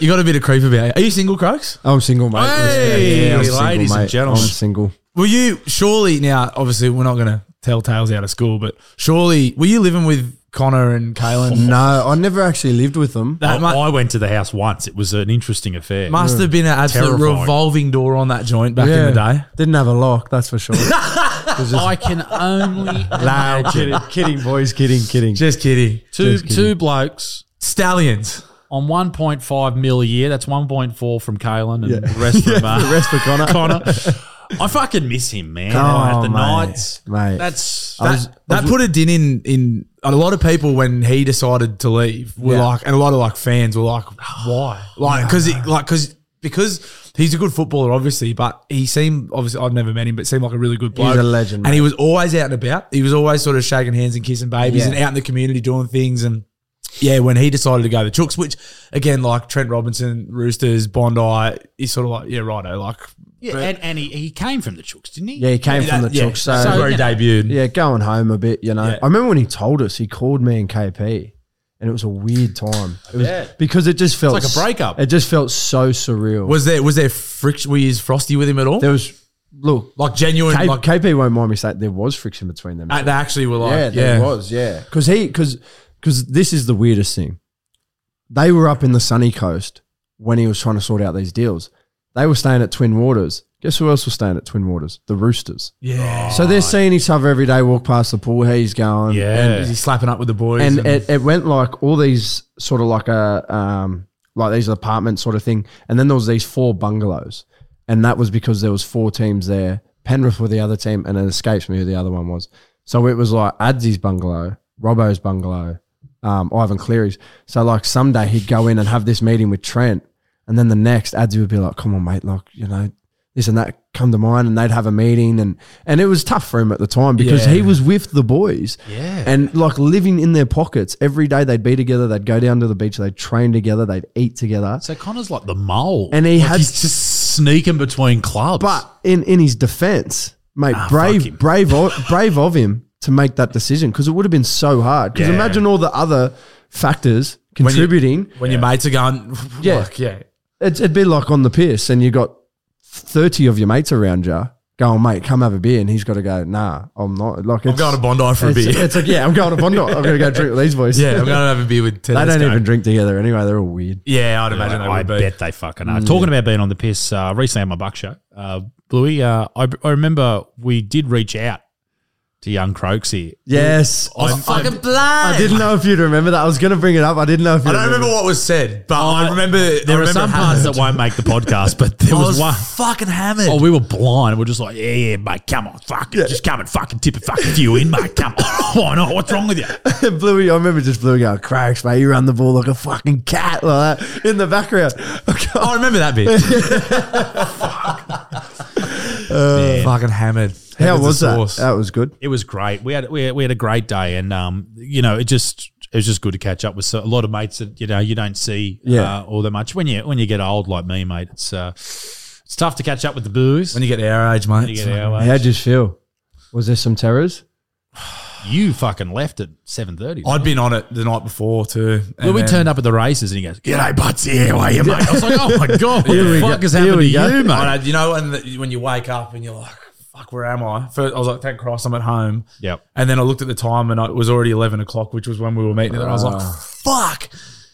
You got a bit of creep about you. Are you single, Croaks? I'm single, mate. Hey, I'm ladies and gentlemen. I'm single. Were you surely now? Obviously, we're not going to tell tales out of school, but surely were you living with Connor and Kalyn? No, I never actually lived with them. That I, mu- I went to the house once. It was an interesting affair. must have been an absolute Terrifying. revolving door on that joint back in the day. Didn't have a lock, that's for sure. I can only nah, kidding, kidding, boys, kidding, kidding. Just kidding. two Just kidding. two blokes Stallions. On 1.5 mil a year. That's 1.4 from Kalyn and Yeah. the rest from uh, the rest for Connor. Connor I fucking miss him, man. Oh, at the mate, Knights, mate. That's I was- that, that put a din in in a lot of people when he decided to leave were Yeah. like, and a lot of like fans were like, why? Like, because like because because he's a good footballer, obviously, but he seemed obviously I've never met him, but seemed like a really good bloke. a legend, and he was always out and about. He was always sort of shaking hands and kissing babies Yeah. and out in the community doing things and. Yeah, when he decided to go the Chooks, which again, like Trent Robinson, Roosters, Bondi, he's sort of like, yeah, righto. Like, yeah, and, and he, he came from the Chooks, didn't he? yeah, he came from the yeah, Chooks. So, that's where he know, debuted. yeah, going home a bit, you know. Yeah. I remember when he told us, he called me and KP, and it was a weird time. It was bet. because it just felt like a breakup. It just felt so surreal. Was there was there friction? Were you frosty with him at all? there was look, like genuine, K- like KP won't mind me saying there was friction between them. uh, they actually were like, yeah, yeah, there was, yeah. Because he, because because this is the weirdest thing. They were up in the sunny coast when he was trying to sort out these deals. They were staying at Twin Waters. Guess who else was staying at Twin Waters? The Roosters. yeah. So they're seeing each other every day, walk past the pool. How he's going, Yeah. Is he slapping up with the boys? and it, it went like all these sort of like a um like these apartments sort of thing and then there was these four bungalows and that was because there was four teams there penrith were the other team and it escapes me who the other one was so it was like Adzy's bungalow robbo's bungalow um, ivan cleary's so like someday he'd go in and have this meeting with trent and then the next Adsy would be like come on mate like you know this and that come to mind and they'd have a meeting and and it was tough for him at the time because Yeah. he was with the boys Yeah. and like living in their pockets every day they'd be together they'd go down to the beach they'd train together they'd eat together So Connor's like the mole, And he Like had- he's just sneaking between clubs. but in in his defense mate Ah, brave brave brave of him to make that decision because it would have been so hard because Yeah. imagine all the other factors When you- contributing when your mates are going, Yeah. like, yeah. It'd, it'd be like on the piss and you got 30 of your mates around you going mate come have a beer and he's got to go nah I'm not like I'm it's, going to Bondi for a it's, beer. it's like yeah I'm going to Bondi I'm going to go drink with these boys yeah, I'm going to have a beer with Ted. they don't even drink together anyway they're all weird Yeah, I'd imagine they I would be. bet they fucking are. Talking about being on the piss, uh, recently on my Buck show, uh, Bluey, uh, I, I remember we did reach out to young Croaks here. yes I'm oh, fucking blind. I didn't know if you'd remember that. I was going to bring it up. I didn't know if you I don't remember what was said, but I uh, remember There I are remember some parts hammered. that won't make the podcast, but there I was, was one. fucking hammered. Oh, we were blind. We're just like, yeah, yeah, mate, come on, fuck it. Just come and fucking tip a fucking few in, mate. Come on. Why not? What's wrong with you? Bluey, I remember just Bluey going, cracks, mate. You run the ball like a fucking cat, like that, in the background. I remember that bit. Fucking hammered. How Heavens was that? sauce. That was good. It was great. We had we had, we had a great day, and um, you know, it just it was just good to catch up with so, a lot of mates that you know you don't see Yeah. uh, all that much when you when you get old like me, mate. It's uh, it's tough to catch up with the booze. when you get our age, mate. When you get our age. How'd you feel? Was there some terrors? You fucking left at seven thirty. I'd been on it the night before too. Well, we and turned up at the races and he goes, G'day, Butsy, how are you, mate? I was like, oh my God, what the fuck has happened to you, mate? I know, you know, when, the, when you wake up and you're like, fuck, where am I? First, I was like, thank Christ I'm at home. Yep. And then I looked at the time and it was already 11 o'clock, which was when we were meeting. And I was like, Ah. fuck.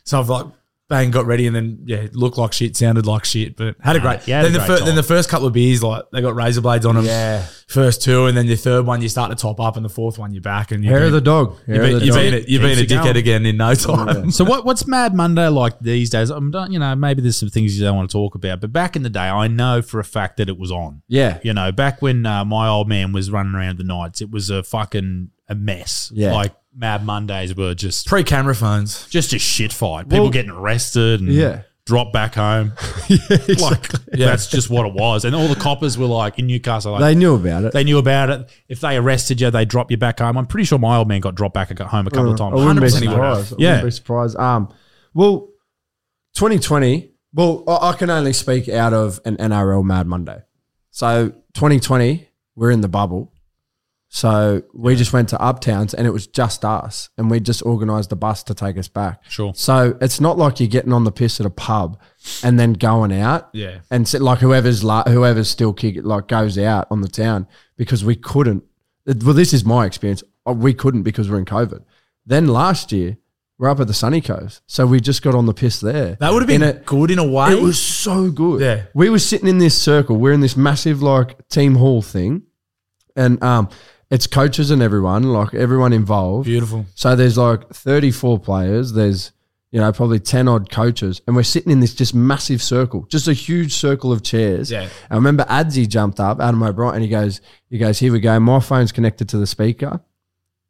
So I've like, bang, got ready and then, yeah, looked like shit, sounded like shit, but had a great, you a then, the great fir- time. then the first couple of beers, like, they got razor blades on them. Yeah. First two, and then the third one, you start to top up, and the fourth one, you're back. And you've Hair of the dog. Hair You've of been, the you've dog. been, a- you've been a Keeps you dickhead going. again in no time. So what, what's Mad Monday like these days? I'm not, you know, maybe there's some things you don't want to talk about, but back in the day, I know for a fact that it was on. Yeah. You know, back when uh, my old man was running around the nights, it was a fucking a mess. Yeah. Like Mad Mondays were just Pre camera phones. just a shit fight. People Well- getting arrested and Yeah. drop back home. Like that's just what it was. And all the coppers were like in Newcastle, like, They knew about it. they knew about it. If they arrested you, they drop you back home. I'm pretty sure my old man got dropped back at home a couple of times. Uh, I wouldn't be 100% he would have. surprised. I Yeah. wouldn't be surprised. Um, well, 2020. Well, I I can only speak out of an NRL Mad Monday. So 2020, we're in the bubble. So we just went to Uptowns and it was just us, and we just organised a bus to take us back. Sure. So it's not like you're getting on the piss at a pub and then going out. Yeah. And sit, like whoever's la- whoever's still kick like goes out on the town because we couldn't. Well, this is my experience. Uh, We couldn't because we're in COVID. Then last year we're up at the sunny coast, so we just got on the piss there. That would have been In a- good in a way. It was so good. Yeah. we were sitting in this circle. We're in this massive like team hall thing, and um, it's coaches and everyone, like everyone involved. beautiful. So there's like 34 players. There's you know, probably 10 odd coaches, and we're sitting in this just massive circle, just a huge circle of chairs. Yeah. I remember Adzi jumped up, Adam O'Brien, and he goes, he goes, here we go. My phone's connected to the speaker.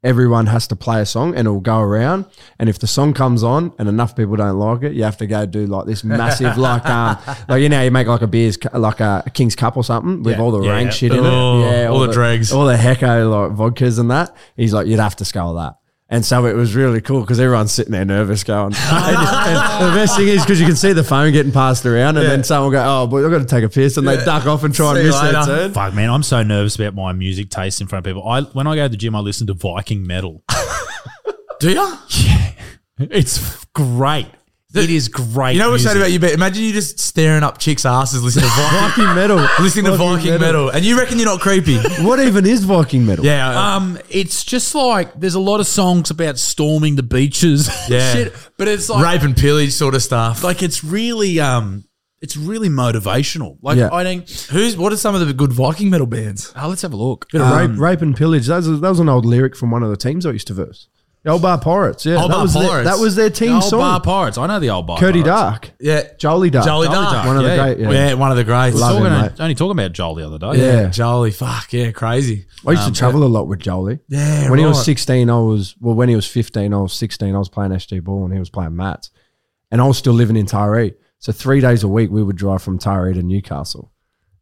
Everyone has to play a song and it'll go around. And if the song comes on and enough people don't like it, you have to go do like this massive, like, um, like, you know, you make like a beer's, like a, King's Cup or something with Yeah. all the Yeah, rank yeah. shit in Oh, it. Yeah. all the dregs. All the hecko, like vodkas and that. He's like, you'd have to skull that. And so it was really cool because everyone's sitting there nervous going. and, and the best thing is because you can see the phone getting passed around and then someone will go, oh, boy, I've got to take a piss. And they duck off and try and See you miss their later. turn. Fuck, man, I'm so nervous about my music taste in front of people. I when I go to the gym, I listen to Viking metal. Do you? it's great. It is great. You know what's sad music. about you? But imagine you just staring up chicks' asses, listening to Viking, Viking metal. listening to Viking metal, and you reckon you're not creepy? What even is Viking metal? Yeah, Um, it's just like there's a lot of songs about storming the beaches, Yeah. shit, but it's like rape and pillage sort of stuff. like it's really um, it's really motivational. Like Yeah. I think, Who's what are some of the good Viking metal bands? oh, let's have a look. Bit of rape, rape and pillage. That was, that was an old lyric from one of the teams I used to verse. The Old Bar Pirates. Yeah, Old that Bar was Their, Pirates. that was their The team old song. bar pirates. I know the old bar. Curdy pirates. Dark, Yeah, Jolie Dark, Jolie Dark. one of the great. yeah, Yeah, one of the greats. Love Talking, him, mate. only talking about Joel the other day. Yeah. Jolie, fuck yeah, crazy. I used to um, travel a lot with Jolie. Yeah, when he was 16, I was well. When he was 15, I was 16. I was playing SG ball and he was playing Matts, and I was still living in Taree. So three days a week, we would drive from Taree to Newcastle,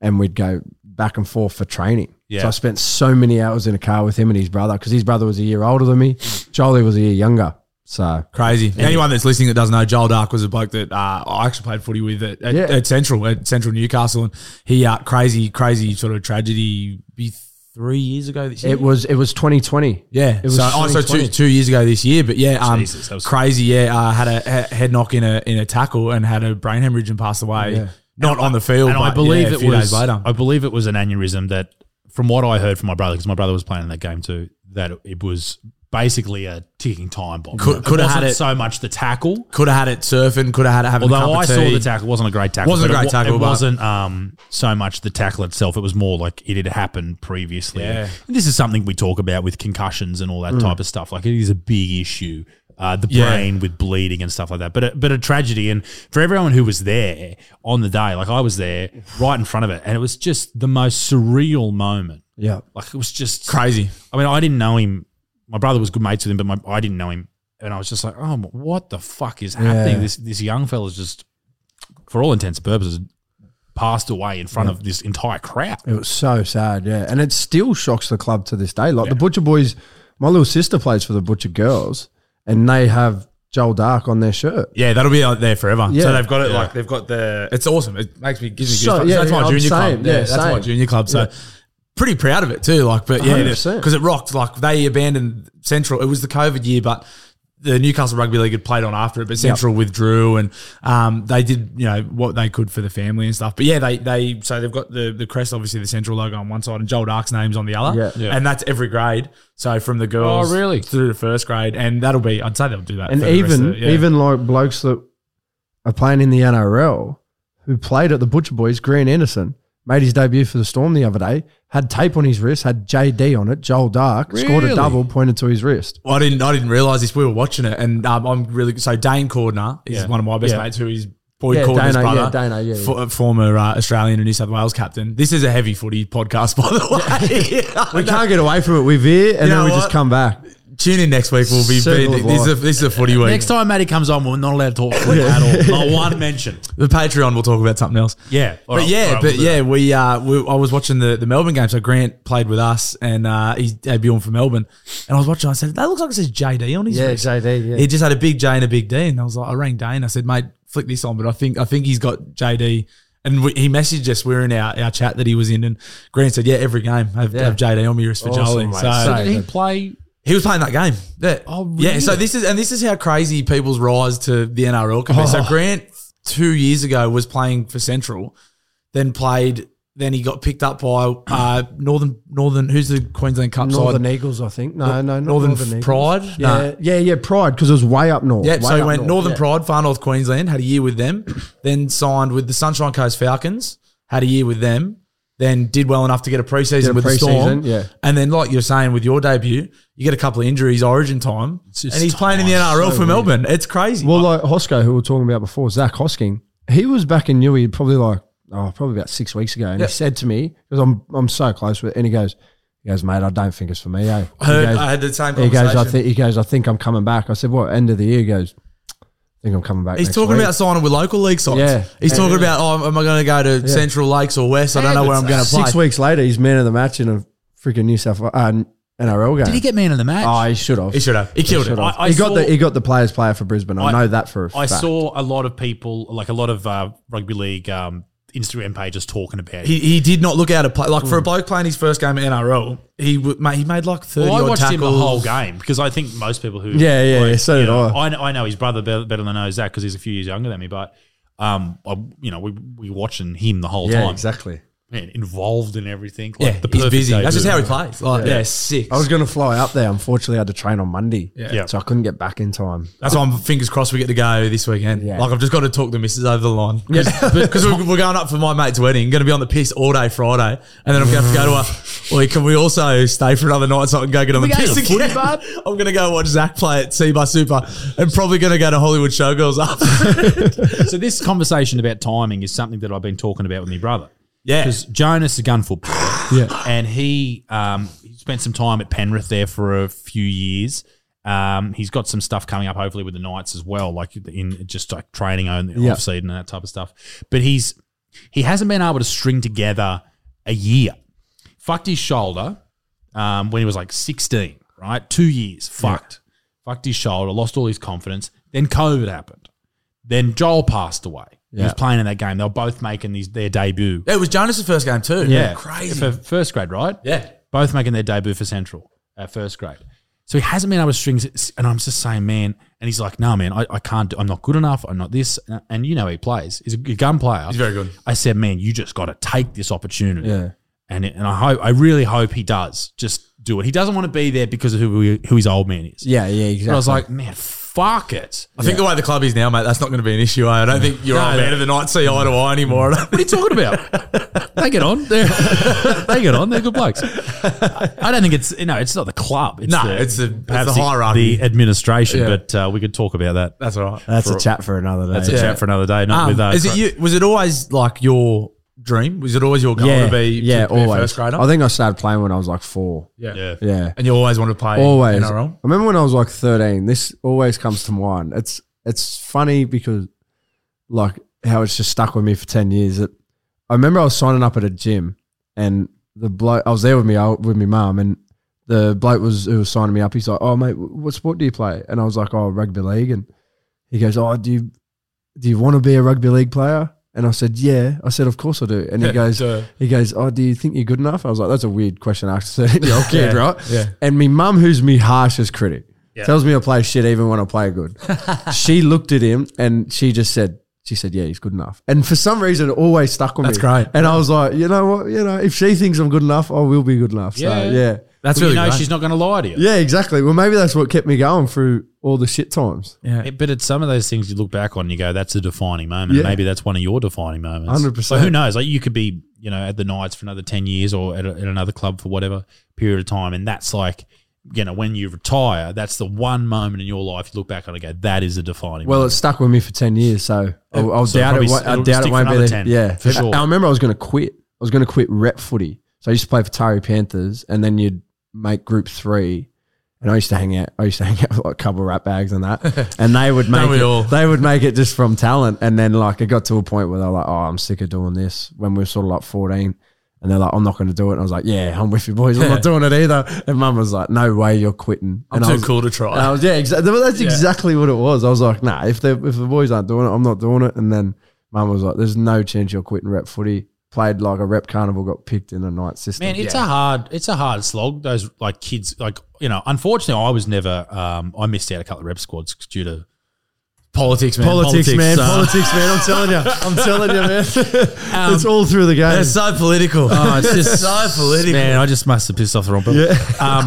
and we'd go back and forth for training. Yeah. So I spent so many hours in a car with him and his brother because his brother was a year older than me. Jolie was a year younger. So Crazy. Anyone that's listening that doesn't know, Joel Dark was a bloke that uh, I actually played footy with at, at, Yeah. at Central, at Central Newcastle, and he uh, crazy, crazy sort of tragedy. Be three years ago this year. it was it was 2020. Yeah, It was so, oh, so two, two years ago this year, but yeah, um, Jesus, that was- crazy. Yeah, uh, had a he- head knock in a in a tackle and had a brain hemorrhage and passed away. Yeah. Not on the field, and but I believe yeah, a it few was. days later. I believe it was an aneurysm that, from what I heard from my brother, because my brother was playing in that game too, that it was basically a ticking time bomb. Could- could have had wasn't it- so much the tackle. Could have had it surfing. Could have had it having a Although cup I of saw tea. the tackle, it wasn't a great tackle. Wasn't a but great it, wa- tackle, It but- wasn't um, so much the tackle itself. It was more like it had happened previously. Yeah. And this is something we talk about with concussions and all that type of stuff. Like it is a big issue. Uh, the Yeah. brain with bleeding and stuff like that, but a, but a tragedy, and for everyone who was there on the day, like I was there right in front of it, and it was just the most surreal moment. Yeah, Like it was just Crazy. I mean, I didn't know him. My brother was good mates with him, but my, I didn't know him, and I was just like, "Oh, what the fuck is happening?" Yeah. This this young fella's just, for all intents and purposes, passed away in front of this entire crowd. it was so sad. Yeah, and it still shocks the club to this day. Like the Butcher Boys, my little sister plays for the Butcher Girls, and they have Joel Dark on their shirt. Yeah, that'll be out there forever. Yeah. So they've got it like they've got the. It's awesome. It makes me gives me So, goosebumps. yeah, that's yeah, my I'm junior same. club. Yeah, Yeah, that's my junior club. So Yeah. pretty proud of it too. Like, but yeah, because it rocked. Like they abandoned Central. It was the COVID year, but. The Newcastle Rugby League had played on after it, but Central withdrew, and um, they did you know what they could for the family and stuff. But yeah, they they so they've got the the crest, obviously the Central logo on one side, and Joel Dark's name's on the other, Yeah. Yeah. and that's every grade. So from the girls, Oh, really? through the first grade, and that'll be I'd say they'll do that. And for the rest even of it, yeah. even like blokes that are playing in the NRL who played at the Butcher Boys, Grant Anderson, made his debut for the Storm the other day, had tape on his wrist, had JD on it, Joel Dark, scored a double, pointed to his wrist. Well, I didn't. I didn't realize this. We were watching it, and um, I'm really so. Dane Cordner is Yeah. one of my best Yeah. mates, who is Boyd Yeah, Cordner's Dano, brother. yeah, Dano, yeah, yeah. fo- former uh, Australian and New South Wales captain. This is a heavy footy podcast, by the way. We can't get away from it. We veer and You then we what? just come back. Tune in next week. We'll be. Circle of this, is a, life. this is a footy week. Next time Matty comes on, we're not allowed to talk footy at all. Not one mention. the Patreon. We'll talk about something else. Yeah, all but right, yeah, all right, but we'll do yeah, that. we, uh, we I was watching the, the Melbourne game. So Grant played with us, and uh, he debuted for Melbourne. And I was watching. I said, "That looks like it says JD on his Yeah, wrist." JD, yeah. He just had a big J and a big D, and I was like, I rang Dane. I said, "Mate, flick this on." But I think I think he's got JD. And we, he messaged us. We are in our, our chat that he was in, and Grant said, "Yeah, every game have, Yeah. have JD on my wrist for Awesome, Jolie." mate. So, So So did he play? He was playing that game. Yeah. Oh, Yeah. So this is and this is how crazy people's rise to the NRL can be. So Oh. Grant two years ago was playing for Central, then played. Then he got picked up by uh, Northern Northern. Who's the Queensland Cup side? Northern side? Eagles, I think. No, no, not Northern, Northern, Eagles. Pride. Yeah, Nah. yeah, yeah, Pride, because it was way up north. Yeah, so he went north, Northern. Pride, Far North Queensland, had a year with them, then signed with the Sunshine Coast Falcons, had a year with them, then did well enough to get a preseason Get a with the Storm. yeah. And then, like you're saying with your debut, you get a couple of injuries, origin time, and he's playing in the NRL so for Melbourne. It's crazy. Well, like Hosco, who we were talking about before, Zach Hosking, he was back in Newey probably like oh, probably about six weeks ago, and Yeah. he said to me because I'm I'm so close with, it, and he goes, he goes, mate, I don't think it's for me. Eh? I, heard, he goes, I had the same he goes, I think he goes, I think I'm coming back. I said, what? End of the year? He goes, think I'm coming back. He's next talking week." about signing with local league sides. Yeah. He's Yeah. talking about, oh, am I going to go to Central Lakes or West? I don't know where I'm going to play. Six weeks later, he's man of the match in a freaking New South uh, NRL game. Did he get man of the match? Oh, he should have. He should have. He killed it. I- I he got saw- the he got the players player for Brisbane. I, I- know that for a I fact. I saw a lot of people, like a lot of uh, rugby league um, Instagram pages talking about He, it. he did not look out of play. Like Hmm. for a bloke playing his first game at NRL, he w- mate, he made like thirty Well, I odd watched tackles. him the whole game because I think most people who Yeah, yeah, yeah, so you did know, I. I. know- I know his brother better, better than I know Zach because he's a few years younger than me, but um, I, you know, we we watching him the whole yeah, time. exactly. Man, involved in everything. Yeah, the he's perfect busy. That's just how he plays. Like, yeah, sick. I was going to fly up there. Unfortunately, I had to train on Monday. Yeah. So I couldn't get back in time. That's why I'm fingers crossed we get to go this weekend. Yeah. Like I've just got to talk the missus over the line. Because we're, we're going up for my mate's wedding. Going to be on the piss all day Friday, and then I'm going to have to go to a. Well, can we also stay for another night so I can go get on the we go piss the footy, again? bud? I'm going to go watch Zach play at Cbus Super, and probably going to go to Hollywood Showgirls after. So this conversation about timing is something that I've been talking about with my brother. Yeah, Because Jonas is a gun footballer. Yeah. and he um, he spent some time at Penrith there for a few years. Um, he's got some stuff coming up, hopefully with the Knights as well, like in just like training on the Yeah. off season and that type of stuff. But he's he hasn't been able to string together a year. Fucked his shoulder um, when he was like sixteen, right? Two years, fucked, fucked his shoulder, lost all his confidence. Then COVID happened. Then Joel passed away. He was playing in that game. They were both making these, their debut. it was Jonas' first game too. Yeah, crazy. for first grade, right? yeah, both making their debut for Central at first grade. So he hasn't been able to string, and I'm just saying, man. And he's like, no, man, I, I can't. Do, I'm not good enough. I'm not this. And you know, he plays. He's a good gun player. He's very good. I said, man, you just got to take this opportunity. Yeah. And it, and I hope, I really hope he does. Just do it. He doesn't want to be there because of who who his old man is. Yeah, yeah, exactly. But I was like, man, fuck it. I think the way the club is now, mate, that's not going to be an issue. eh? I don't think your old man of the night see eye to eye anymore. What are you talking about? they get on. They're, they get on. They're good blokes. I don't think it's no. It's not the club. It's No, the, it's the- it's perhaps the hierarchy. the administration. Yeah. But uh, we could talk about that. that's all right. that's a chat for another day. That's a Yeah. chat for another day. Not Um, with uh, is it you? Was it always like your dream? Was it always your goal yeah, to be? yeah, to be a always. first grader. I think I started playing when I was like four. yeah. Yeah. Yeah, And you always wanted to play always. I NRL. remember when I was like 13. This always comes to mind. It's it's funny because like how it's just stuck with me for 10 years. It, I remember I was signing up at a gym and the bloke I was there with me uh, with my mum and the bloke was who was signing me up. He's like, "Oh mate, what sport do you play?" And I was like, "Oh, rugby league." And he goes, "Oh, do you do you want to be a rugby league player?" And I said, "Yeah." I said, "Of course I do." And he goes, Duh. "He goes, oh, do you think you're good enough?" I was like, "That's a weird question to ask a thirteen year old kid, Yeah, right?" yeah. And me mum, who's me harshest critic, tells me I play shit even when I play good. she looked at him and she just said, "She said, yeah, he's good enough." And for some reason, it always stuck with That's me. great. And I was like, you know what? You know, if she thinks I'm good enough, I will be good enough. So Yeah. yeah. That's Well, really you know great. she's not going to lie to you. Yeah, exactly. Well, maybe that's what kept me going through all the shit times. yeah. It- But it's some of those things you look back on and you go, that's a defining moment. Yeah. Maybe that's one of your defining moments. 100%. So who knows? Like you could be, you know, at the Knights for another 10 years or at, a, at another club for whatever period of time. And that's like, you know, when you retire, that's the one moment in your life you look back on and go, that is a defining Well, it moment. stuck with me for ten years, so I'll, I'll So doubt probably it. won't- I it'll doubt stick it for won't be another there. 10, Yeah, for sure. I remember I was going to quit. I was going to quit rep footy. So I used to play for Taree Panthers, and then you'd make group three. And I used to hang out. I used to hang out with like a couple of rat bags and that, and they would make it. all? They would make it just from talent, and then like it got to a point where they're like, "Oh, I'm sick of doing this." When we were sort of like 14, and they're like, "I'm not going to do it." And I was like, "Yeah, I'm with you boys. I'm not doing it either." And Mum was like, "No way, you're quitting." I'm and I too was, cool to try. and I was, yeah, exactly. That's exactly what it was. I was like, nah, if the if the boys aren't doing it, I'm not doing it. And then mum was like, there's no chance you're quitting rep footy. Played like a rep carnival, got picked in a night system. Man, it's a hard, it's a hard slog. Those like kids, like you know. Unfortunately, I was never. Um, I missed out a couple of rep squads due to politics, man. politics, man, uh, politics, man. I'm telling you, I'm telling you, man. it's all through the game. They're so political. Oh, it's just so political. Man, I just must have pissed off the wrong people. Um,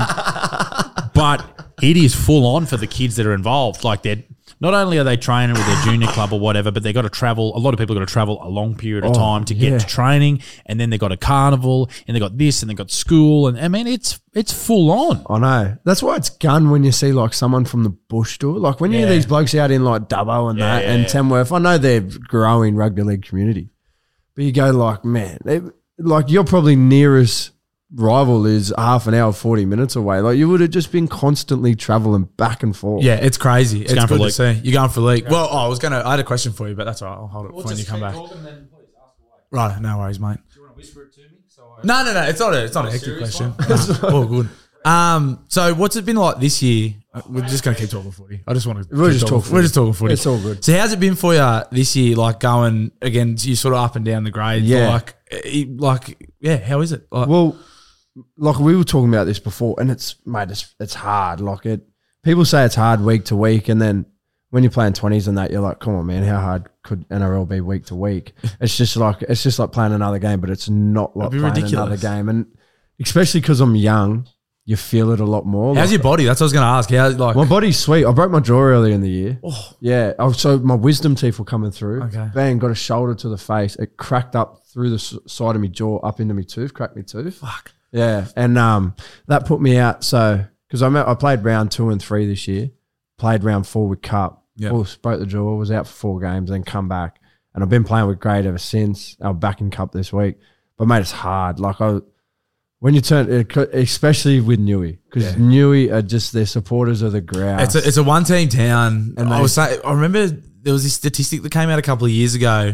but it is full on for the kids that are involved. Like they're not only are they training with their junior club or whatever, but they got to travel. A lot of people got to travel a long period of Oh, time to get yeah. to training, and then they got a carnival, and they got this, and they got school, and I mean, it's it's full on. I know. That's why it's gun when you see like someone from the bush do it. Like when you Yeah. hear these blokes out in like Dubbo and Yeah, that and. Tamworth, I know they're growing rugby league community. But you go like, man, they, like your probably nearest rival is half an hour, 40 minutes away. Like you would have just been constantly traveling back and forth. Yeah, it's crazy. It's, going for good to see. You're going for league. Well, oh, I was gonna. I had a question for you, but that's all right. I'll hold it for when you come back. Right, no worries, mate. Do you want to whisper it to me? So I no, no, no. It's not a. It's not a hectic question. No, all good. Um. So, what's it been like this year? Uh, We're just gonna keep talking footy. I just want to. We're just talking We're just talking footy. It's all good. So, how's it been for you this year? Like going again, you sort of up and down the grades. Yeah. Like, eh, like, yeah. How is it? Like, Well, like we were talking about this before, and it's mate, it's it's hard. Like it, people say it's hard week to week, and then when you're playing twenties and that, you're like, come on, man, how hard could NRL be week to week? It's just like it's just like playing another game, but it's not like playing ridiculous. another game, and especially because I'm young, you feel it a lot more. how's Like, your body? That's what I was gonna ask. How like? my body's sweet. I broke my jaw earlier in the year. Oh. Yeah. Oh, so my wisdom teeth were coming through. Okay. Bang, got a shoulder to the face. It cracked up through the s- side of my jaw up into my tooth, cracked my tooth. Fuck. Yeah. And um, that put me out. So, because I, met- I played round two and three this year, played round four with Cup. Yep. Full, broke the jaw, was out for four games, then come back. And I've been playing with grade ever since. I'm back in Cup this week. But, mate, it's hard. Like, I, when you turn, especially with Newey, because Yeah. Newey are just, they're supporters of the ground. It's a, it's a one team town. And I was saying, I remember there was this statistic that came out a couple of years ago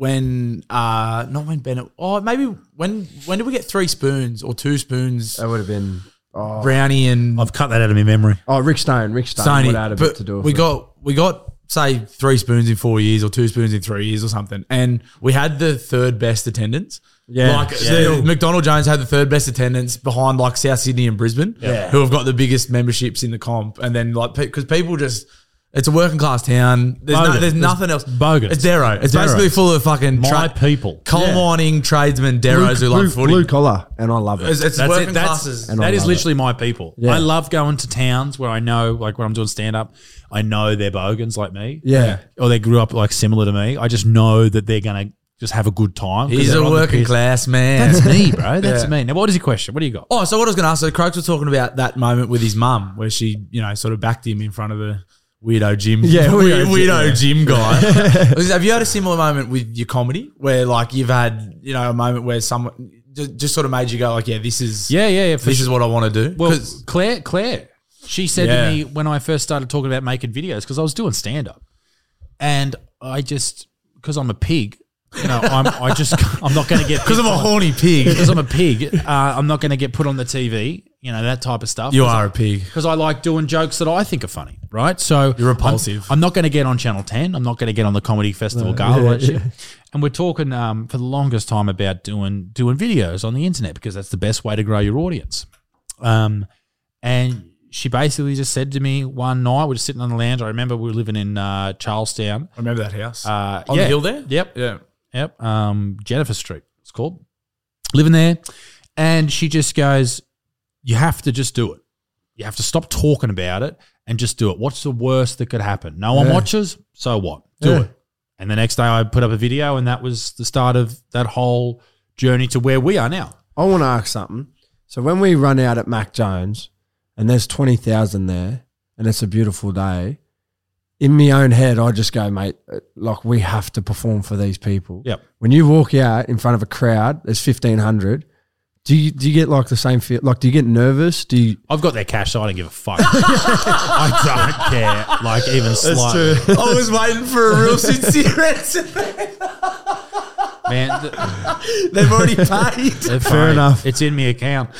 when, uh, not when Bennett, oh, maybe when, when did we get three spoons or two spoons? That would have been. Oh, Brownie and I've cut that out of my memory. oh Rick Stone. Rick Stone Sony. would have had a But to do with we it. got, we got, say, three spoons in four years or two spoons in three years or something. And we had the third best attendance. Yeah. Like Yeah. the- McDonald Jones had the third best attendance behind like South Sydney and Brisbane, Yeah. who have got the biggest memberships in the comp. And then like because people just it's a working class town. There's no, there's nothing else. bogan. It's Darrow. It's Darrow. basically full of fucking My people. coal Yeah. mining tradesmen, Darrows who blue, love footy. blue collar, and I love it. It's, it's That's working it. That's classes. And I that is love it. literally my people. Yeah. I love going to towns where I know, like when I'm doing stand up, I know they're bogans like me. Yeah. Or they grew up like similar to me. I just know that they're gonna just have a good time. 'cause He's they're a on the working piss. class man. That's me, bro. That's Yeah. me. Now, what is your question? What do you got? Oh, so what I was going to ask, so Croaks was talking about that moment with his mum where she, you know, sort of backed him in front of the weirdo gym. Yeah, weirdo, weirdo weirdo gym, gym guy. Have you had a similar moment with your comedy where, like, you've had, you know, a moment where someone just, just sort of made you go, like, yeah, this is, Yeah, yeah, yeah. This sure. is what I want to do? Well, Claire, Claire, she said Yeah. to me when I first started talking about making videos because I was doing stand up, and I just because I'm a pig, you know, I'm I just I'm not going to get because I'm a horny pig. because I'm a pig. Uh, I'm not going to get put on the TV, you know, that type of stuff. you are a pig. because I like doing jokes that I think are funny, right? So You're repulsive. I'm, I'm not going to get on Channel 10. I'm not going to get on the Comedy Festival Gala. yeah, shit. And we're talking um, for the longest time about doing doing videos on the internet because that's the best way to grow your audience. Um, and she basically just said to me one night, we were sitting on the lounge. I remember we were living in uh, Charlestown. I remember that house. Uh, On yeah. the hill there? Yep. Yeah. Yep. Um, Jennifer Street, it's called. Living there. And she just goes, You have to just do it. You have to stop talking about it and just do it. What's the worst that could happen? No one Yeah. watches. So what? Do Yeah. it. And the next day I put up a video, and that was the start of that whole journey to where we are now. I want to ask something. So when we run out at Mac Jones and there's 20,000 there and it's a beautiful day, in my own head, I just go, mate, uh, like we have to perform for these people. Yep. When you walk out in front of a crowd, there's 1,500. Do you, do you get like the same feel? Like, do you get nervous? Do you? I've got their cash, so I don't give a fuck. I don't care, like even slightly. I was waiting for a real sincere answer. Man, th- They've already paid. Fair enough. It's in my account.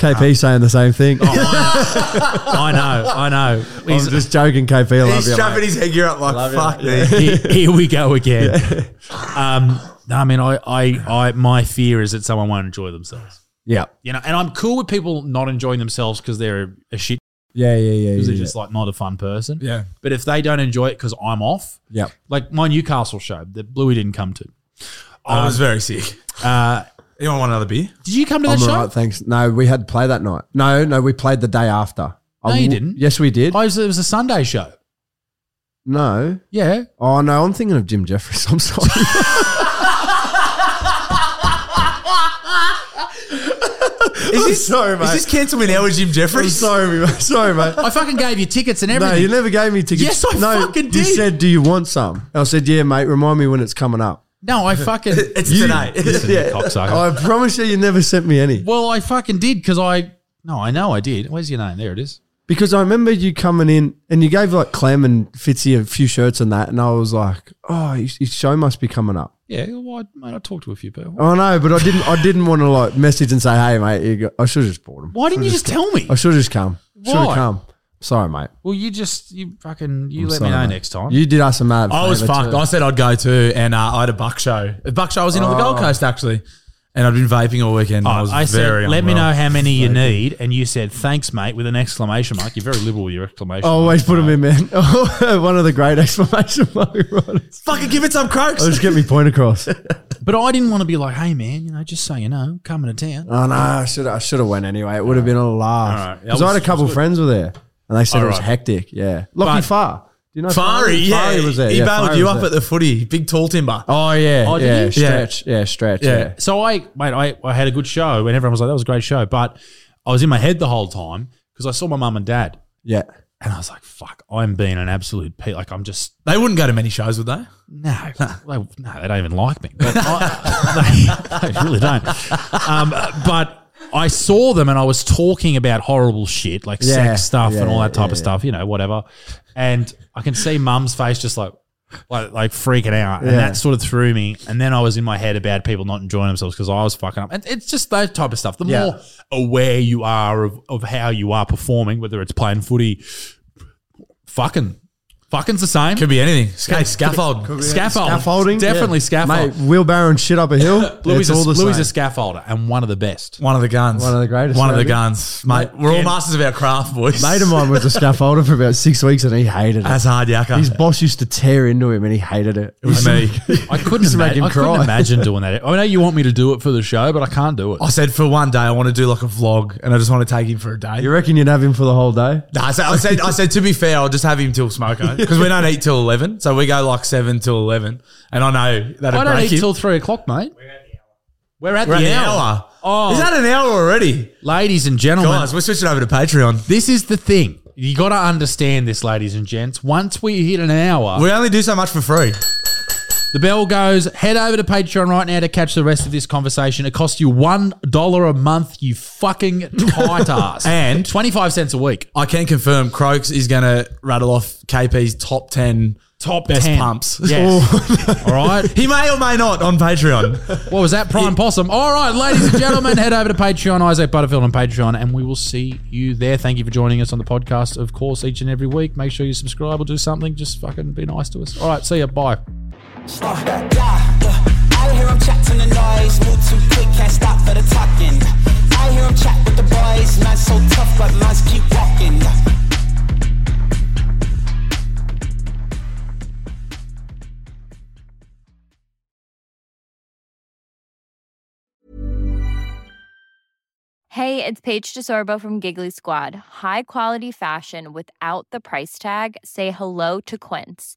KP saying the same thing. I know, I know. I'm He's- just joking, KP. I love He's you, strapping mate. his headgear up like, fuck me. here, here we go again. Um, no, I mean, I, I, I, my fear is that someone won't enjoy themselves. Yeah. You know, and I'm cool with people not enjoying themselves because they're a, shit Yeah, yeah, yeah. because yeah, they're just like not a fun person. Yeah. But if they don't enjoy it because I'm off, yeah. like my Newcastle show that Bluey didn't come to. I was very sick. Uh, Anyone want another beer? did you come to that I'm show? all right, thanks. No, we had to play that night. No, no, we played the day after. No, I you didn't. Yes, we did. Oh, it was, it was a Sunday show. no. Yeah. Oh no, I'm thinking of Jim Jefferies. I'm sorry. Is this sorry, mate. Is this cancel me now with Jim Jefferies? I'm Jefferies? sorry, mate. Sorry, mate. I fucking gave you tickets and everything. No, you never gave me tickets. Yes, I no, fucking You did. said, "Do you want some?" I said, "Yeah, mate. Remind me when it's coming up." No, I fucking. It's You- today. yeah. I promise you, you never sent me any. well, I fucking did because I. No, I know I did. Where's your name? There it is. Because I remember you coming in and you gave like Clem and Fitzy a few shirts and that, and I was like, "Oh, his, his show must be coming up." Yeah, well, I, mate, I talked to a few people. I know, but I didn't. I didn't want to like message and say, "Hey, mate, you go. I should have just bought them." Why didn't you just tell me? I should have just come. Should have Why? come. Sorry, mate. Well, you just you fucking you I'm let sorry, me know mate. next time. You did us a mad. I was favour fucked. too. I said I'd go too, and uh, I had a buck show. A buck show. I was in on the Gold Oh. Coast actually, and I'd been vaping all weekend. Oh, I was I very. said, let me unwell. know how many you need, and you said, "Thanks, mate," with an exclamation mark. You're very liberal with your exclamation. I always put them in, man. One of the great exclamation mark writers. Fucking give it some croaks. I'll just get me point across. But I didn't want to be like, "Hey, man, you know, just so you know, coming to town." Oh no, I should I should have went anyway. It would have been a laugh. right. Yeah, Because it I had a was- couple it was good. friends were there, and they said All it was right. hectic. Yeah, Lockie But- Farr. Do you know Fari, yeah, Fari was there. he yeah, bailed Fari you was up there. at the footy, big tall timber. Oh yeah, Oh, did yeah, he? stretch, yeah, stretch, Yeah. yeah. So I, mate, I, I had a good show, and everyone was like, "That was a great show," but I was in my head the whole time because I saw my mum and dad, yeah. and I was like, "Fuck, I'm being an absolute pe Like I'm just They wouldn't go to many shows, would they? no, they, no, they don't even like me. But I, they, they really don't. Um, but I saw them and I was talking about horrible shit like Yeah, sex stuff and all that type yeah, of stuff, you know, whatever. And I can see mum's face just like, like, like freaking out. And Yeah. that sort of threw me. And then I was in my head about people not enjoying themselves because I was fucking up. And it's just that type of stuff. The Yeah. more aware you are of, of how you are performing, whether it's playing footy, fucking, fucking's the same. Could be anything. Hey, scaffold. Scaffold. Scaffolding, Definitely yeah. scaffold. Mate, wheelbarrow and shit up a hill. Louis, it's a, all the Louis same. a scaffolder and one of the best. One of the guns. One of the greatest, One of the maybe. guns, mate. We're all masters of our craft, boys. Mate of mine was a scaffolder for about six weeks and he hated it. That's hard, Yaka. His boss used to tear into him and he hated it. It was me. I couldn't, Just make imagine, him I couldn't cry. imagine doing that. I know you want me to do it for the show, but I can't do it. I said for one day I want to do like a vlog, and I just want to take him for a day. You reckon you'd have him for the whole day? No, I said, I said, I said to be fair, I'll just have him till smoko eh? because we don't eat till eleven, so we go like seven till eleven, and I know that I don't break eat him. till three o'clock, mate. We're at the hour. We're the at the hour. hour. Oh, Is that an hour already? ladies and gentlemen, Guys, we're switching over to Patreon. this is the thing. You got to understand this, ladies and gents. Once we hit an hour, We only do so much for free. The bell goes. Head over to Patreon right now to catch the rest of this conversation. It costs you one dollar a month. You fucking tight ass, And- twenty five cents a week. I can confirm Croaks is going to rattle off KP's top 10 Top best 10. pumps. Yes. All right. He may or may not on Patreon. What was that? Prime Possum. All right, ladies and gentlemen, head over to Patreon, Isaac Butterfield on Patreon, and we will see you there. Thank you for joining us on the podcast, of course, each and every week. Make sure you subscribe or do something. Just fucking be nice to us. All right, see ya. Bye. Uh, yeah, yeah. I hear chatting the noise, move too quick, can't stop for the talking. I hear 'em chat with the boys, man so tough, but keep walking. Hey, it's Paige DeSorbo from Giggly Squad. High quality fashion without the price tag. Say hello to Quince.